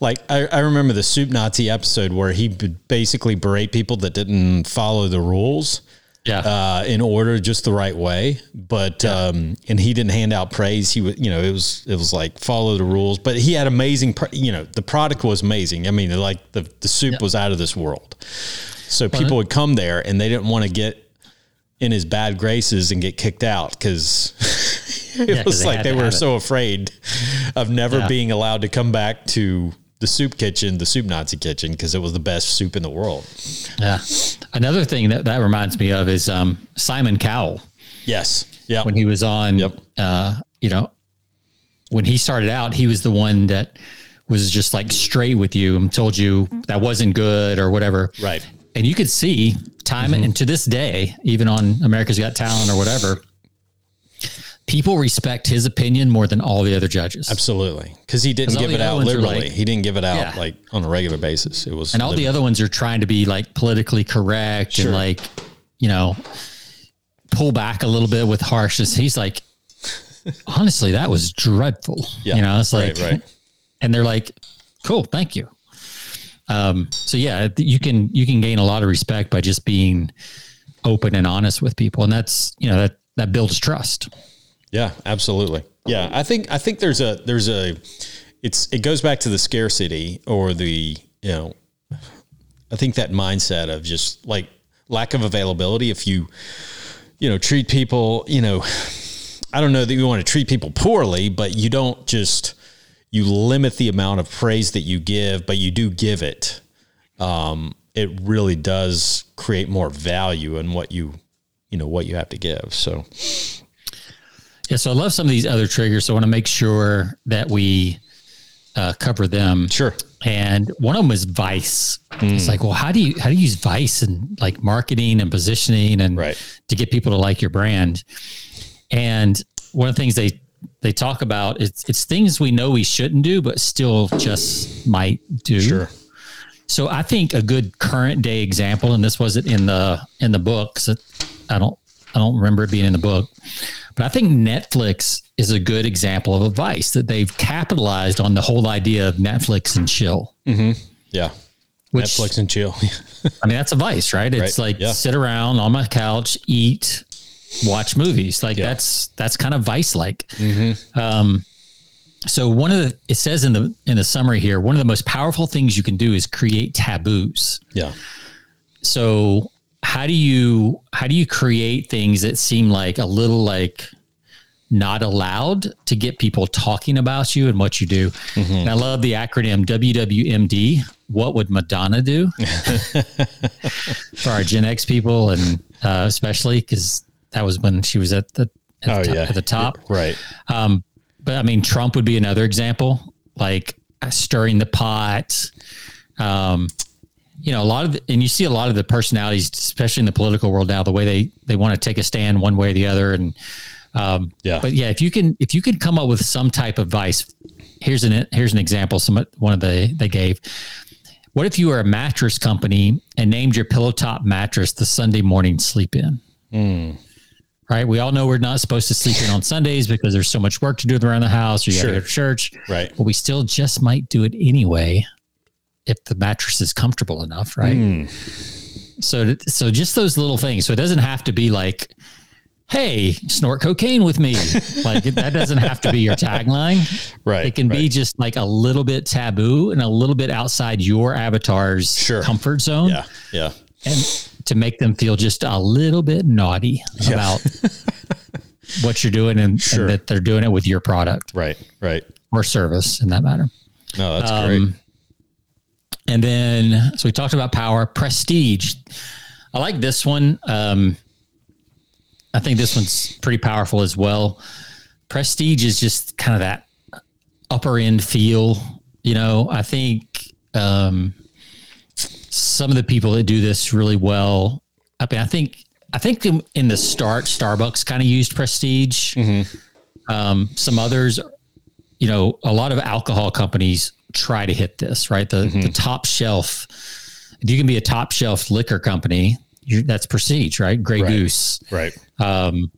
Like I, I remember the soup Nazi episode where he would basically berate people that didn't follow the rules yeah, uh, in order just the right way. But um, and he didn't hand out praise. He was, you know, it was it was like follow the rules. But he had amazing, pr- you know, the product was amazing. I mean, like the the soup was out of this world. So people would come there and they didn't want to get in his bad graces and get kicked out because it 'cause was they like had they were so afraid of never Yeah. being allowed to come back to the soup kitchen, the soup Nazi kitchen, because it was the best soup in the world. yeah. Another thing that that reminds me of is um, Simon Cowell Yes. Yeah. when he was on. Yep. Uh, you know, when he started out, he was the one that was just like straight with you and told you that wasn't good or whatever. Right. and you could see time Mm-hmm. and to this day even on america's got talent or whatever people respect his opinion more than all the other judges Absolutely, because he didn't give it out liberally. like- he didn't give it out Yeah. like on a regular basis. It was and all the other ones are trying to be like politically correct Sure. and like you know pull back a little bit with harshness he's like honestly that was dreadful Yeah. you know it's like right, right. and they're like cool thank you um so yeah you can you can gain a lot of respect by just being open and honest with people and that's you know that that builds trust Yeah, absolutely. Yeah, I think I think there's a there's a it's it goes back to the scarcity or the you know I think that mindset of just like lack of availability. If you you know treat people you know I don't know that you want to treat people poorly, but you don't just you limit the amount of praise that you give, but you do give it. Um, it really does create more value in what you you know what you have to give. So Yeah, so I love some of these other triggers. So I want to make sure that we uh, cover them. Sure. And one of them is Vice. It's like, well, how do you how do you use Vice and like marketing and positioning and Right. to get people to like your brand? And one of the things they they talk about it's it's things we know we shouldn't do, but still just might do. Sure. So I think a good current day example, and this wasn't in the in the book, I don't I don't remember it being in the book, but I think Netflix is a good example of a vice that they've capitalized on the whole idea of Netflix and chill. Yeah. Which Netflix and chill. I mean that's a vice, right? It's Right, like yeah. sit around on my couch, eat, watch movies. Like Yeah. that's that's kind of vice like. Um, so one of the it says in the in the summary here, one of the most powerful things you can do is create taboos. yeah. so how do you how do you create things that seem like a little like not allowed to get people talking about you and what you do and i love the acronym wwmd what would madonna do for our gen x people and uh, especially because that was when she was at the at, Oh, the, top, yeah. at the top Right. um, but I mean, Trump would be another example, like stirring the pot. Um, you know, a lot of, the, and you see a lot of the personalities, especially in the political world now, the way they they want to take a stand one way or the other, and um, Yeah. But yeah, if you can if you can come up with some type of vice, here's an here's an example. Some one of the they gave. What if you were a mattress company and named your pillow top mattress the Sunday morning sleep in? Right. We all know we're not supposed to sleep in on Sundays because there's so much work to do around the house or you gotta go to church. Right. But we still just might do it anyway if the mattress is comfortable enough. Right. Hmm. So, so just those little things. So it doesn't have to be like, Hey, snort cocaine with me. like that doesn't have to be your tagline. Right. It can be just like a little bit taboo and a little bit outside your avatar's Sure. comfort zone Yeah. Yeah. and to make them feel just a little bit naughty Yeah. about what you're doing and, Sure. and that they're doing it with your product Right. Right. or service in that matter. No, that's Um, great. And then, so we talked about power, prestige. I like this one. Um, I think this one's pretty powerful as well. Prestige is just kind of that upper end feel. You know, I think um, some of the people that do this really well. I mean, I think I think in, in the start, Starbucks kind of used prestige. Um, some others, you know, a lot of alcohol companies try to hit this, right? The the top shelf. If you can be a top shelf liquor company, that's prestige, right? Grey Right. Goose. Right. Um,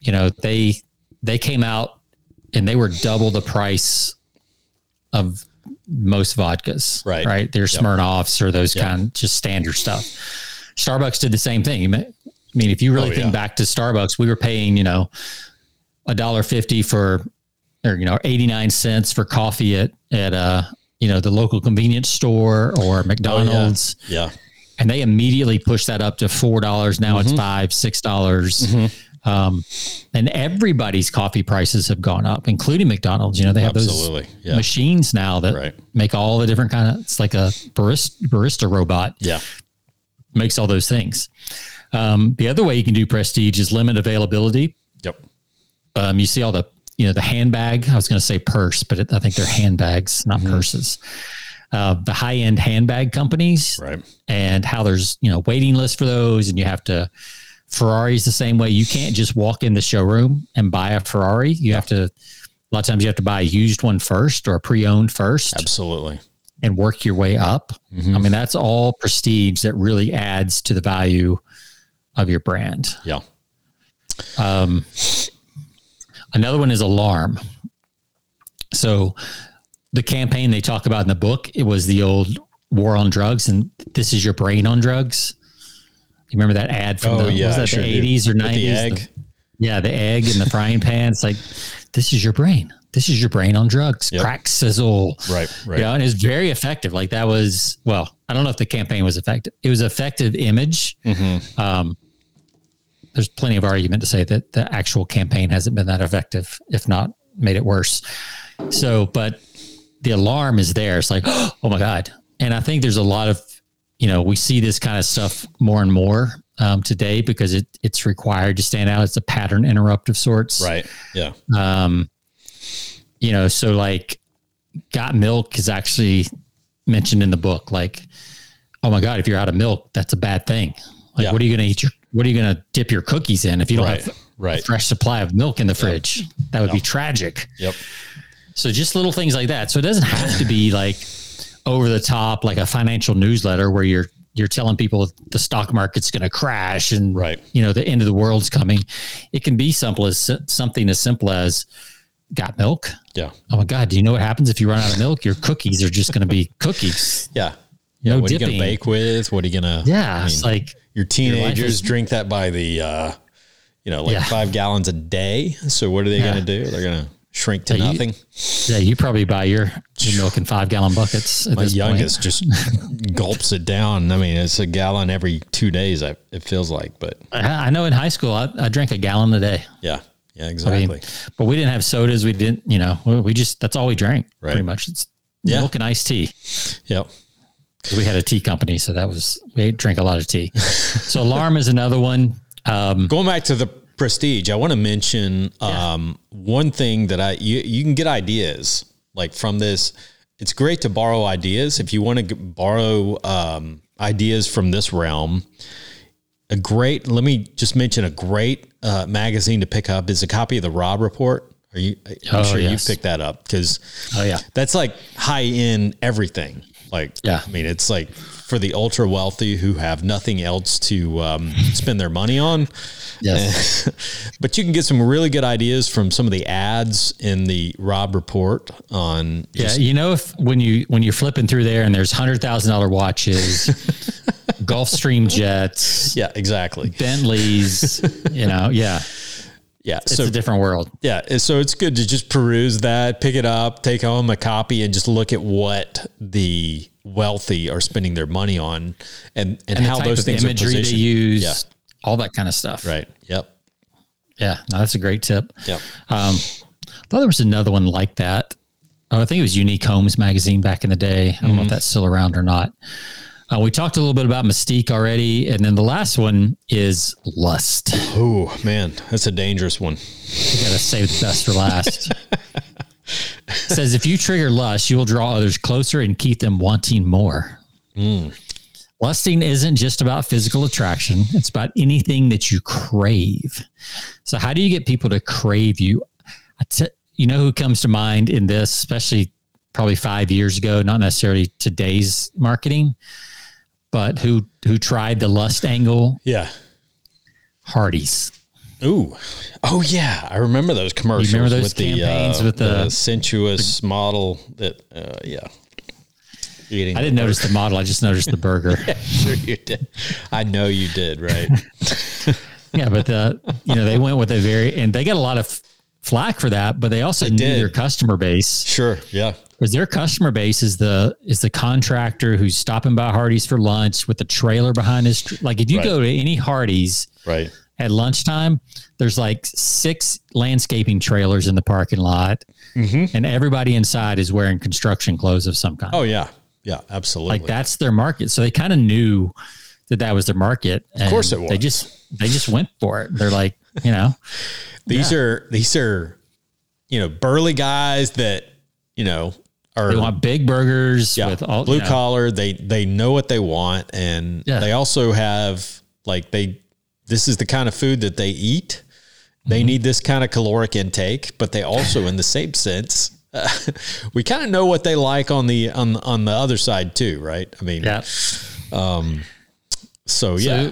you know, they they came out and they were double the price of most vodkas. Right. Right. They're Smirnoffs or those Yep. kind just standard stuff. Starbucks did the same thing. I mean, if you really Oh, think yeah. back to Starbucks, we were paying, you know, a dollar fifty for or you know, eighty nine cents for coffee at at uh you know the local convenience store or McDonald's Yeah. and they immediately push that up to four dollars. Now Mm-hmm. it's five, six dollars. Um, and everybody's coffee prices have gone up, including McDonald's. You know, they have Absolutely. those Yeah. machines now that Right. make all the different kind of. It's like a barista, barista robot Yeah. makes all those things. Um, the other way you can do prestige is limit availability. Yep. Um, you see all the you know the handbag. I was going to say purse, but it, I think they're handbags, not Mm-hmm. purses. Uh, the high end handbag companies Right. and how there's you know waiting lists for those and you have to ferrari's the same way you can't just walk in the showroom and buy a ferrari you have to a lot of times you have to buy a used one first or a pre-owned first Absolutely. and work your way up i mean that's all prestige that really adds to the value of your brand Yeah. um, another one is alarm. So the campaign they talk about in the book, it was the old war on drugs and this is your brain on drugs. You remember that ad from Oh, the, yeah, was that sure the do. 80s or With 90s? the egg. yeah, the egg and the frying pan. It's like, this is your brain. This is your brain on drugs. Yep. Crack sizzle. Right. Right. Yeah, and it's very effective. Like that was well, I don't know if the campaign was effective. It was effective image. Mm-hmm. Um, there's plenty of argument to say that the actual campaign hasn't been that effective, if not made it worse. So, but the alarm is there. It's like, oh my god! And I think there's a lot of, you know, we see this kind of stuff more and more um, today because it it's required to stand out. It's a pattern interrupt of sorts. Right. Yeah. Um, you know, so like got milk is actually mentioned in the book. Like, oh my God, if you're out of milk, that's a bad thing. Like, Yeah. what are you going to eat your, what are you going to dip your cookies in if you don't Right. have a Right. fresh supply of milk in the fridge? That would be tragic. Yep. So just little things like that. So it doesn't have to be like over the top, like a financial newsletter where you're you're telling people the stock market's going to crash and Right. you know the end of the world's coming. It can be simple as something as simple as got milk. Yeah. Oh my god, do you know what happens if you run out of milk? Your cookies are just going to be cookies. Yeah. Yeah. No what are you dipping. gonna bake with? What are you gonna? Yeah, I mean, it's like your teenagers is- drink that by the, uh, you know, like Yeah. five gallons a day. So what are they Yeah. gonna do? They're gonna shrink to Yeah, you- nothing. yeah, you probably buy your, your milk in five gallon buckets. At My this point. youngest just gulps it down. I mean, it's a gallon every two days. I, it feels like, but I, I know in high school I, I drank a gallon a day. yeah, yeah, I exactly. mean, but we didn't have sodas. We didn't, you know, we- we just, that's all we drank Right. pretty much. It's Yeah. milk and iced tea. yep. We had a tea company. So that was, we drank a lot of tea. so alarm is another one. Um, Going back to the prestige, I want to mention um, one thing that I you, you can get ideas like from this. It's great to borrow ideas if you want to g- borrow um, ideas from this realm. A great, let me just mention a great uh, magazine to pick up is a copy of the Robb Report. Are you? I'm Oh, sure yes. you picked that up because oh yeah. that's like high end everything. Like, Yeah. I mean, it's like for the ultra wealthy who have nothing else to um, spend their money on. Yes. but you can get some really good ideas from some of the ads in the Robb report on. Yeah, just- you know, if when you when you're flipping through there and there's hundred thousand dollar watches, Gulfstream jets, yeah, exactly. Bentleys, you know, yeah, Yeah. it's so a different world. yeah, so it's good to just peruse that, pick it up, take home a copy, and just look at what the wealthy are spending their money on, and and, And how those things are imagery they positioned. use, Yeah. all that kind of stuff. Right. Yep. Yeah, no, that's a great tip. Yep. Um, I thought there was another one like that. Oh, I think it was Unique Homes magazine back in the day. I don't know if that's still around or not. Uh, we talked a little bit about Mystique already, and then the last one is Lust. Oh man, that's a dangerous one. You got to save the best for last. says if you trigger lust, you will draw others closer and keep them wanting more. Lusting isn't just about physical attraction; it's about anything that you crave. So, how do you get people to crave you? T- you know who comes to mind in this, especially probably five years ago, not necessarily today's marketing, but who who tried the lust angle? Yeah. Hardee's. Ooh. Oh yeah, I remember those commercials remember those with the, campaigns uh, with the- sensuous model that uh, yeah. Eating I didn't notice the model; I just noticed the burger. sure you did. I know you did, right? Yeah, but uh, you know they went with a very and they got a lot of flack for that, but they also knew did. their customer base sure. Yeah. Because their customer base is the is the contractor who's stopping by Hardee's for lunch with the trailer behind his. tr- Like if you Right. go to any Hardee's Right. at lunchtime, there's like six landscaping trailers in the parking lot, and everybody inside is wearing construction clothes of some kind. Mm-hmm. Oh yeah. Yeah, absolutely. like that's their market, so they kind of knew that that was their market. Of course it They just they just went for it. They're like, you know. These are these are you know, burly guys that, you know, are They want big burgers yeah, with all blue you know, collar. They they know what they want, and Yeah. they also have like they. This is the kind of food that they eat. They Mm-hmm. need this kind of caloric intake, but they also, in the same sense, uh, we kind of know what they like on the on on the other side too, right? I mean, Yeah. Um, so yeah,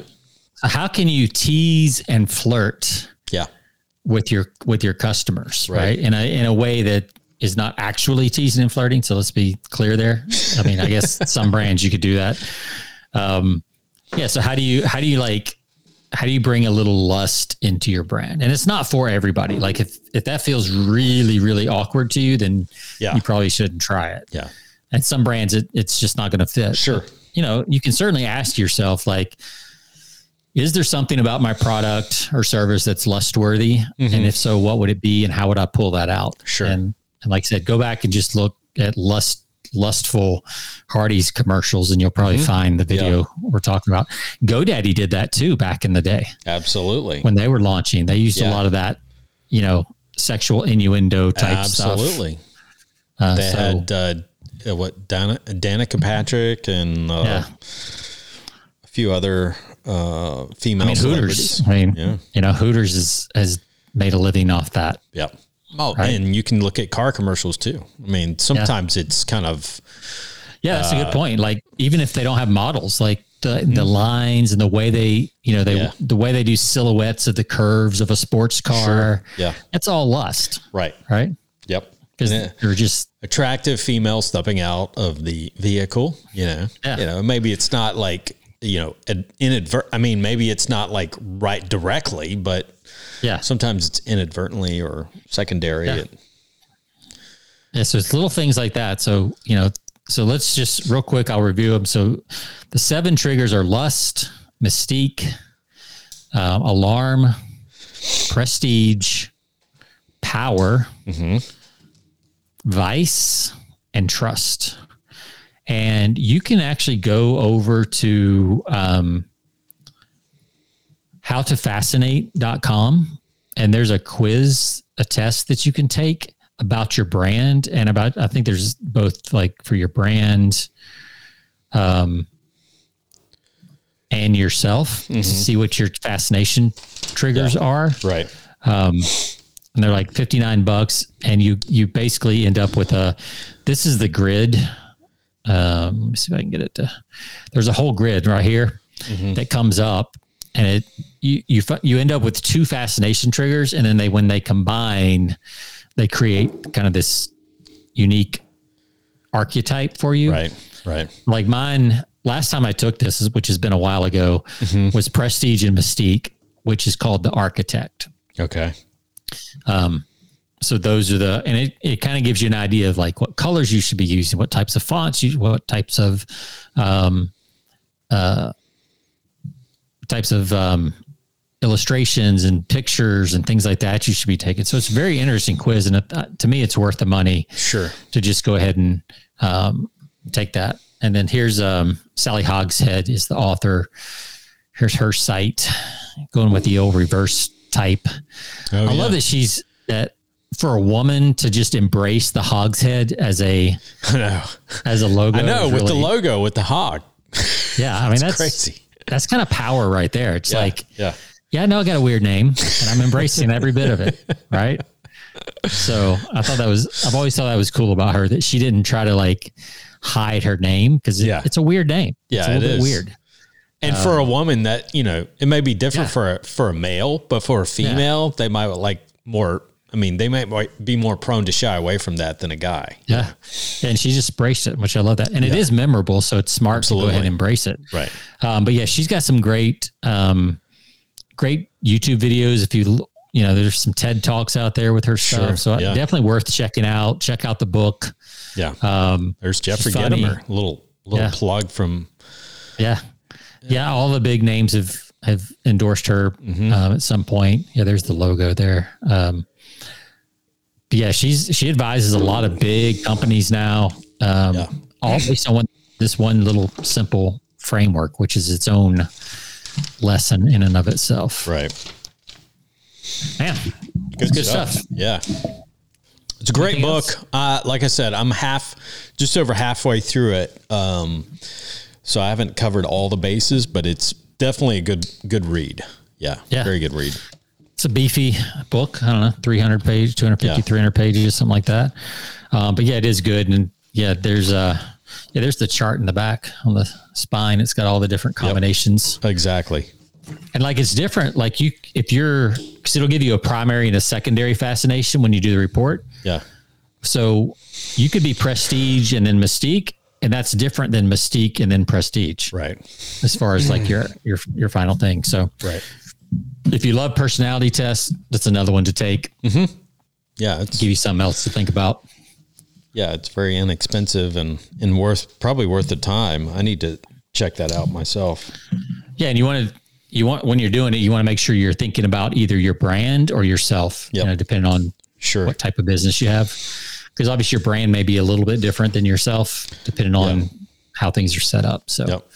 So how can you tease and flirt yeah, with your with your customers, Right. right? In a in a way that is not actually teasing and flirting. So let's be clear there. I mean, I guess some brands you could do that. Um, yeah. So how do you how do you like how do you bring a little lust into your brand? And it's not for everybody. Like if if that feels really really awkward to you, then Yeah. you probably shouldn't try it. yeah, And some brands, it, it's just not going to fit. Sure. you know, you can certainly ask yourself, like, is there something about my product or service that's lustworthy? And if so, what would it be, and how would I pull that out? Sure. And and like I said, go back and just look at lust lustful Hardee's commercials, and you'll probably find the video Yeah. we're talking about. GoDaddy did that too back in the day Absolutely. when they were launching. They used a lot of that, you know, sexual innuendo type stuff. Absolutely. Uh, They so, had uh, uh, what Dana, Danica Patrick and uh, yeah. a few other uh, female I mean, Hooters. I mean, Yeah. you know, Hooters is, has made a living off that. Yep. Oh, Right. and you can look at car commercials too. I mean, sometimes it's kind of Yeah, that's a Uh, good point. Like even if they don't have models, like the the lines and the way they, you know, they Mm-hmm. Yeah. the way they do silhouettes of the curves of a sports car. yeah, It's all lust, right. right? Yep. Because they're just attractive female stepping out of the vehicle. You know, Yeah. you know, maybe it's not like you know ad- inadvert. I mean, maybe it's not like right directly, but yeah. sometimes it's inadvertently or secondary. Yeah. It- Yeah, so it's little things like that. So, you know, so let's just real quick, I'll review them. So the seven triggers are lust, mystique, um, alarm, prestige, power, vice, and trust. And you can actually go over to um, howtofascinate.com and there's a quiz, a test that you can take about your brand and about, I think there's both like for your brand um, and yourself to see what your fascination triggers are. Right. Um, and they're like 59 bucks and you you basically end up with a this is the grid. Um let me see if i can get it to there's a whole grid right here that comes up and it you you you end up with two fascination triggers and then they when they combine they create kind of this unique archetype for you Right. Right. like mine last time I took this, which has been a while ago, was Prestige and Mystique, which is called the Architect. Okay. Um, So those are the, and it, it kind of gives you an idea of like what colors you should be using, what types of fonts, you, what types of, um, uh, types of, um, illustrations and pictures and things like that you should be taking. So it's a very interesting quiz. And it, uh, to me, it's worth the money. Sure. to just go ahead and um, take that. And then here's um, Sally Hogshead is the author. Here's her site, going with the old reverse type. Oh, I love that she's that for a woman to just embrace the Hogshead as a I know. as a logo. I know with the logo with the hog. Yeah, I mean that's Crazy. That's kind of power right there. It's Yeah. like, yeah. yeah, I know I got a weird name, and I'm embracing every bit of it. Right. So I thought that was I've always thought that was cool about her that she didn't try to like hide her name because Yeah. it's a weird name. Yeah, it's a little it bit is. weird. And for a um, woman that, you know, it may be different Yeah. for a, for a male, but for a female, they might like more I mean, they might be more prone to shy away from that than a guy. Yeah. And she just embraced it, which I love that. And it is memorable. So it's smart to go ahead and embrace it. Right. Um, but yeah, she's got some great, um, great YouTube videos. If you, you know, there's some TED talks out there with her stuff. Sure, So yeah. definitely worth checking out. Check out the book. Yeah. Um, There's Jeffrey funny. Gitomer. Little little Yeah. plug from yeah. Yeah. All the big names have, have endorsed her Mm-hmm. um, at some point. Yeah. There's the logo there. Um, but yeah, she's, she advises a lot of big companies now, um, Yeah. all based on one, this one little simple framework, which is its own lesson in and of itself. right. Man, Good, good stuff. Yeah. It's a great book. Uh, like I said, I'm half, just over halfway through it. Um, so I haven't covered all the bases, but it's definitely a good, good read. Yeah. Yeah. Very good read. it's a beefy book. I don't know, 300 pages, 250, Yeah. 300 pages, something like that. Um, but yeah, it is good. And yeah, there's uh yeah, there's the chart in the back on the spine. It's got all the different combinations. Exactly. And like it's different. Like you, if you're, because it'll give you a primary and a secondary fascination when you do the report. Yeah. So you could be prestige and then mystique, and that's different than mystique and then prestige Right. as far as like your your your final thing. So Right. if you love personality tests, that's another one to take. Mm-hmm. Yeah. It's, Give you something else to think about. yeah. It's very inexpensive and, and worth, probably worth the time. I need to check that out myself. Yeah, and you want to you want when you're doing it, you want to make sure you're thinking about either your brand or yourself. Yep. You know, depending on Sure. what type of business you have. Because obviously your brand may be a little bit different than yourself depending on how things are set up. So, yep.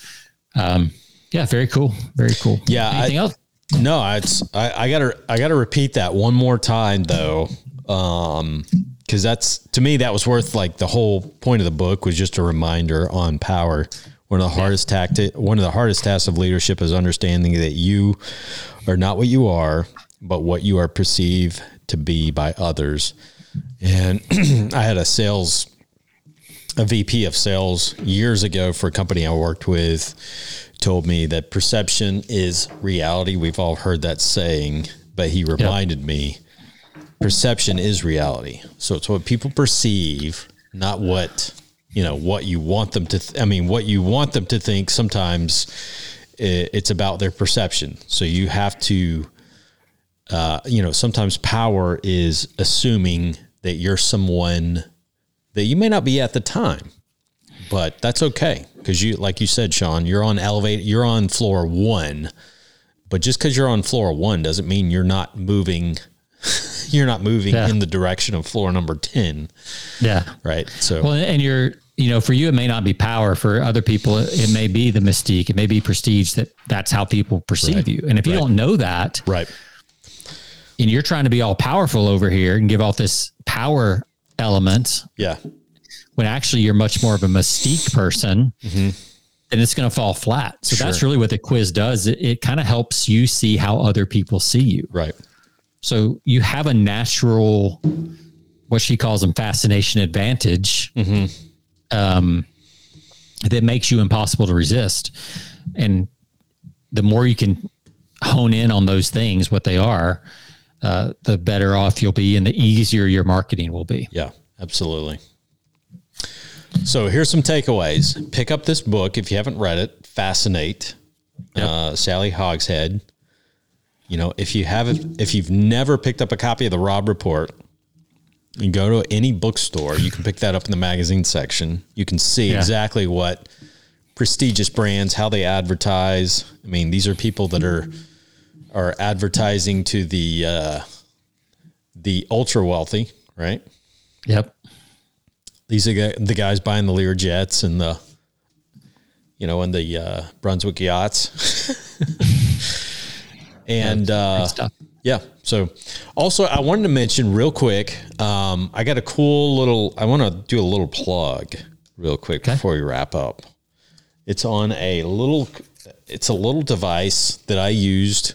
um, yeah, very cool. Very cool. Yeah. Anything I, else? No, it's, I, I gotta, I gotta repeat that one more time though. Um, cause that's to me, that was worth like the whole point of the book was just a reminder on power. One of the hardest tactic, one of the hardest tasks of leadership is understanding that you are not what you are, but what you are perceived to be by others. And I had a sales, a VP of sales years ago for a company I worked with told me that perception is reality. We've all heard that saying, but he reminded yep. me perception is reality. So it's what people perceive, not what, you know, what you want them to, th- I mean, what you want them to think sometimes it's about their perception. So you have to, uh, you know, sometimes power is assuming that you're someone that you may not be at the time, but that's okay because you, like you said, Sean, you're on elevate, you're on floor one, but just because you're on floor one doesn't mean you're not moving. you're not moving yeah. in the direction of floor number 10. Yeah. Right. So, well, and you're, you know, for you, it may not be power. For other people, it may be the mystique. It may be prestige that that's how people perceive right. you. And if you right. don't know that, right and you're trying to be all powerful over here and give off this power element. Yeah. When actually you're much more of a mystique person, mm-hmm. then it's going to fall flat. So sure. that's really what the quiz does. It, it kind of helps you see how other people see you. Right. So you have a natural, what she calls them, fascination advantage. Mm-hmm. Um, that makes you impossible to resist. And the more you can hone in on those things, what they are, uh, the better off you'll be and the easier your marketing will be. Yeah, absolutely. So here's some takeaways. Pick up this book if you haven't read it. Fascinate, yep. uh, Sally Hogshead. You know, if you haven't, if you've never picked up a copy of the Robb Report, you go to any bookstore, you can pick that up in the magazine section. You can see yeah. exactly what prestigious brands, how they advertise. I mean, these are people that are are advertising to the uh, the ultra wealthy, right? Yep. These are the guys buying the Lear jets and the, you know, and the uh, Brunswick yachts. and uh, yeah, so also I wanted to mention real quick. Um, I got a cool little. I want to do a little plug real quick okay. before we wrap up. It's on a little. It's a little device that I used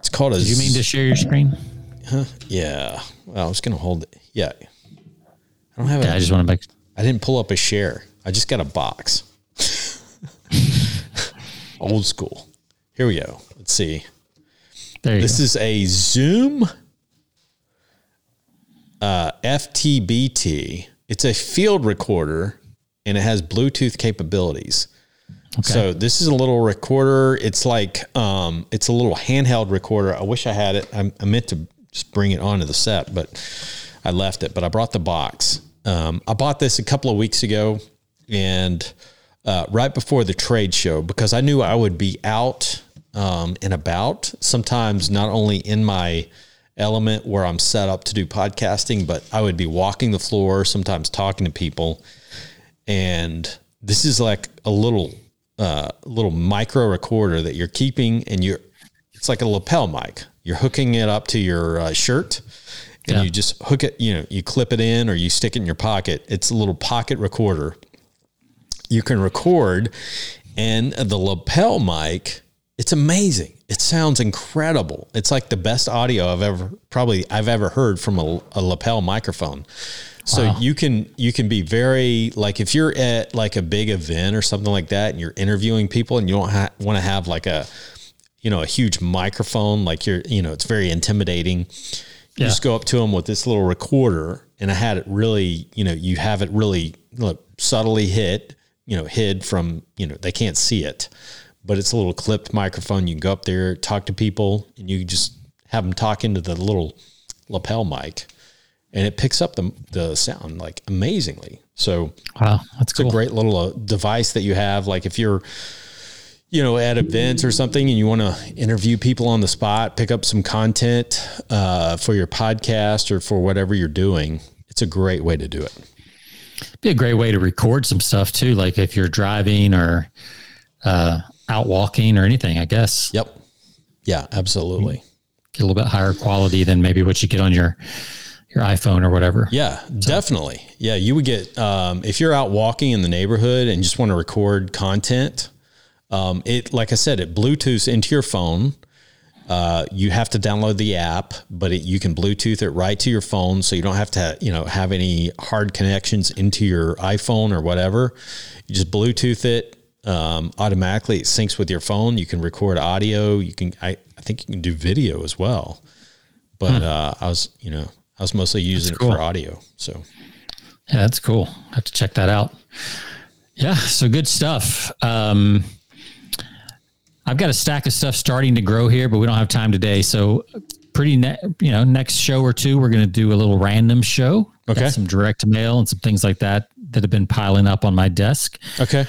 it's called a. Do you mean to share your screen? Huh? Yeah. Well, I was gonna hold it. Yeah. I don't have. Yeah, a, I just want to make. I didn't pull up a share. I just got a box. Old school. Here we go. Let's see. There this go. is a Zoom uh, F2-BT. It's a field recorder and it has Bluetooth capabilities. Okay. So this is a little recorder. It's like um, it's a little handheld recorder. I wish I had it. I, I, meant to just bring it onto the set, but I left it. But I brought the box. Um, I bought this a couple of weeks ago, and uh, right before the trade show because I knew I would be out um, and about. Sometimes not only in my element where I'm set up to do podcasting, but I would be walking the floor, sometimes talking to people, and this is like a little uh, little micro recorder that you're keeping, and you're it's like a lapel mic. You're hooking it up to your uh, shirt, and yeah. you just hook it. You know, you clip it in or you stick it in your pocket. It's a little pocket recorder. You can record, and the lapel mic. It's amazing. It sounds incredible. It's like the best audio I've ever probably I've ever heard from a, a lapel microphone. So wow. you can you can be very like if you're at like a big event or something like that, and you're interviewing people, and you don't ha- want to have like a you know a huge microphone, like you're you know it's very intimidating. You yeah. just go up to them with this little recorder, and I had it really you know you have it really look, subtly hit you know hid from you know they can't see it, but it's a little clipped microphone. You can go up there, talk to people, and you just have them talk into the little lapel mic and it picks up the, the sound like amazingly. So wow, that's it's cool. a great little uh, device that you have. Like if you're, you know, at events or something and you want to interview people on the spot, pick up some content uh, for your podcast or for whatever you're doing. It's it's a great way to do it. Be a great way to record some stuff too, like if you're driving or uh, out walking or anything. I guess. Yep. Yeah, absolutely. Get a little bit higher quality than maybe what you get on your your iPhone or whatever. Yeah, definitely. Yeah, you would get um, if you're out walking in the neighborhood and just want to record content. Um, it like I said, it Bluetooths into your phone. Uh, you have to download the app, but it, you can Bluetooth it right to your phone, so you don't have to you know have any hard connections into your iPhone or whatever. You just Bluetooth it um, automatically. It syncs with your phone. You can record audio. You can I, I think you can do video as well. But uh, I was you know I was mostly using cool. it for audio. So Yeah, that's cool. I have to check that out. Yeah, so good stuff. Um, I've got a stack of stuff starting to grow here, but we don't have time today. So, pretty, ne- you know, next show or two, we're going to do a little random show. Got Okay. some direct mail and some things like that that have been piling up on my desk. okay,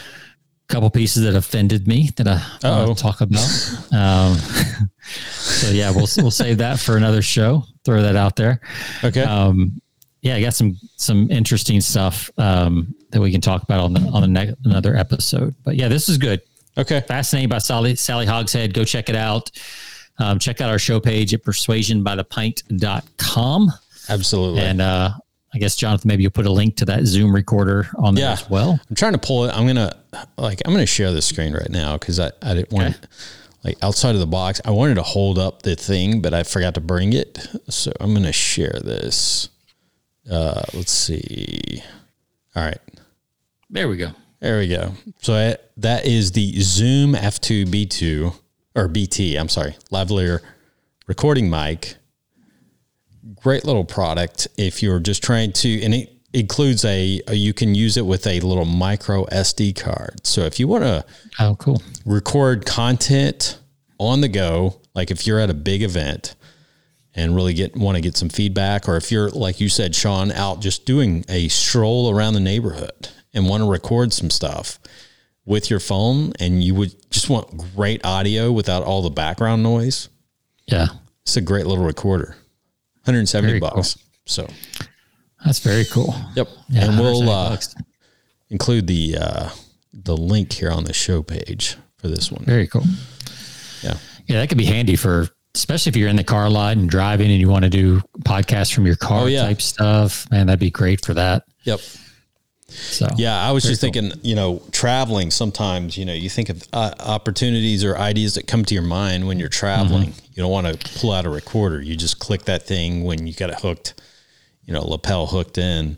couple pieces that offended me that I Uh-oh. want to talk about. um, so yeah, we'll we'll save that for another show. Throw that out there okay, um, yeah, I got some some interesting stuff um, that we can talk about on the on the ne- another episode. But yeah, this is good. okay. Fascinating by Sally Sally Hogshead. Go check it out. Um, check out our show page at persuasionbythepint.com. Absolutely. And uh, I guess Jonathan, maybe you'll put a link to that Zoom recorder on there Yeah. as well. I'm trying to pull it. I'm gonna like I'm gonna share the screen right now because I, I didn't want Okay. like outside of the box. I wanted to hold up the thing, but I forgot to bring it. So I'm gonna share this. Uh, let's see. All right, There we go. there we go. So I, that is the Zoom F2B2 or BT. I'm sorry, lavalier recording mic. Great little product if you're just trying to, and it includes a, a you can use it with a little micro SD card. So if you want to Oh, cool. record content on the go, like if you're at a big event and really get want to get some feedback, or if you're like you said, Sean, out just doing a stroll around the neighborhood and want to record some stuff with your phone, and you would just want great audio without all the background noise. Yeah, It's a great little recorder, 170 Very bucks. So, that's very cool. yep. Yeah, and we'll uh, include the uh, the link here on the show page for this one. very cool. Yeah. Yeah, that could be handy for especially if you're in the car a lot and driving and you want to do podcasts from your car Oh, yeah. type stuff. Man, that'd be great for that. Yep. So Yeah, I was just thinking, you know, traveling sometimes, you know, you think of uh, opportunities or ideas that come to your mind when you're traveling. Mm-hmm. You don't want to pull out a recorder. You just click that thing when you got it hooked, you know, lapel hooked in.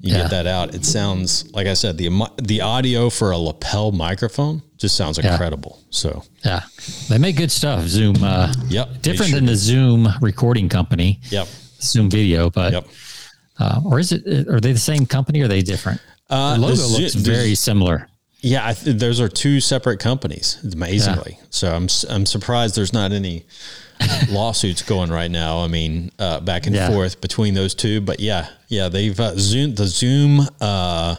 You Yeah. get that out. It sounds like I said the the audio for a lapel microphone just sounds Yeah. incredible. So, yeah, they make good stuff. Zoom, uh, yep, different sure than the Zoom recording company. Yep. Zoom video, but Yep. Uh, or is it? Are they the same company? or Are they different? Uh, the logo the looks very similar. Yeah, I th- those are two separate companies. Amazingly, so I'm I'm surprised there's not any lawsuits going right now. I mean, uh, back and Yeah. forth between those two. But yeah, yeah, they've uh, Zoom the Zoom, uh,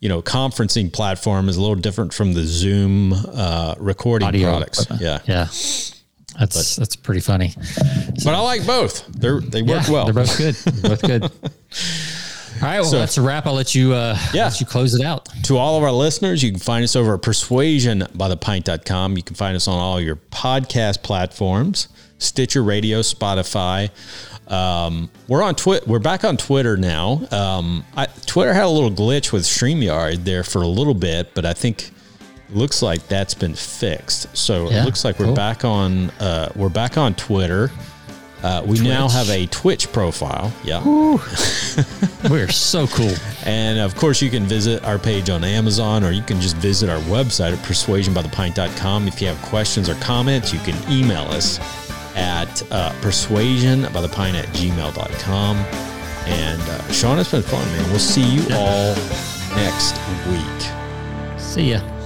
you know, conferencing platform is a little different from the Zoom uh, recording Audio products. equipment. Yeah, Yeah, that's that's pretty funny. but I like both. They're they work yeah, well. They're both good. They're both good. All right, well, So- that's a wrap. I'll let you. Uh, Yeah. let you close it out. To all of our listeners, you can find us over at persuasionbythepint.com. You can find us on all your podcast platforms, Stitcher Radio, Spotify. Um, we're on Twitter. We're back on Twitter now. Um, I, Twitter had a little glitch with StreamYard there for a little bit, but I think looks like that's been fixed. So Yeah, it looks like we're cool. back on. Uh, we're back on Twitter. Uh, we now have a Twitch profile. Yeah. We're so cool. And of course, you can visit our page on Amazon or you can just visit our website at persuasionbythepint.com. If you have questions or comments, you can email us at uh, persuasionbythepint at gmail.com. And uh, Sean, it's been fun, man. We'll see you all next week. See ya.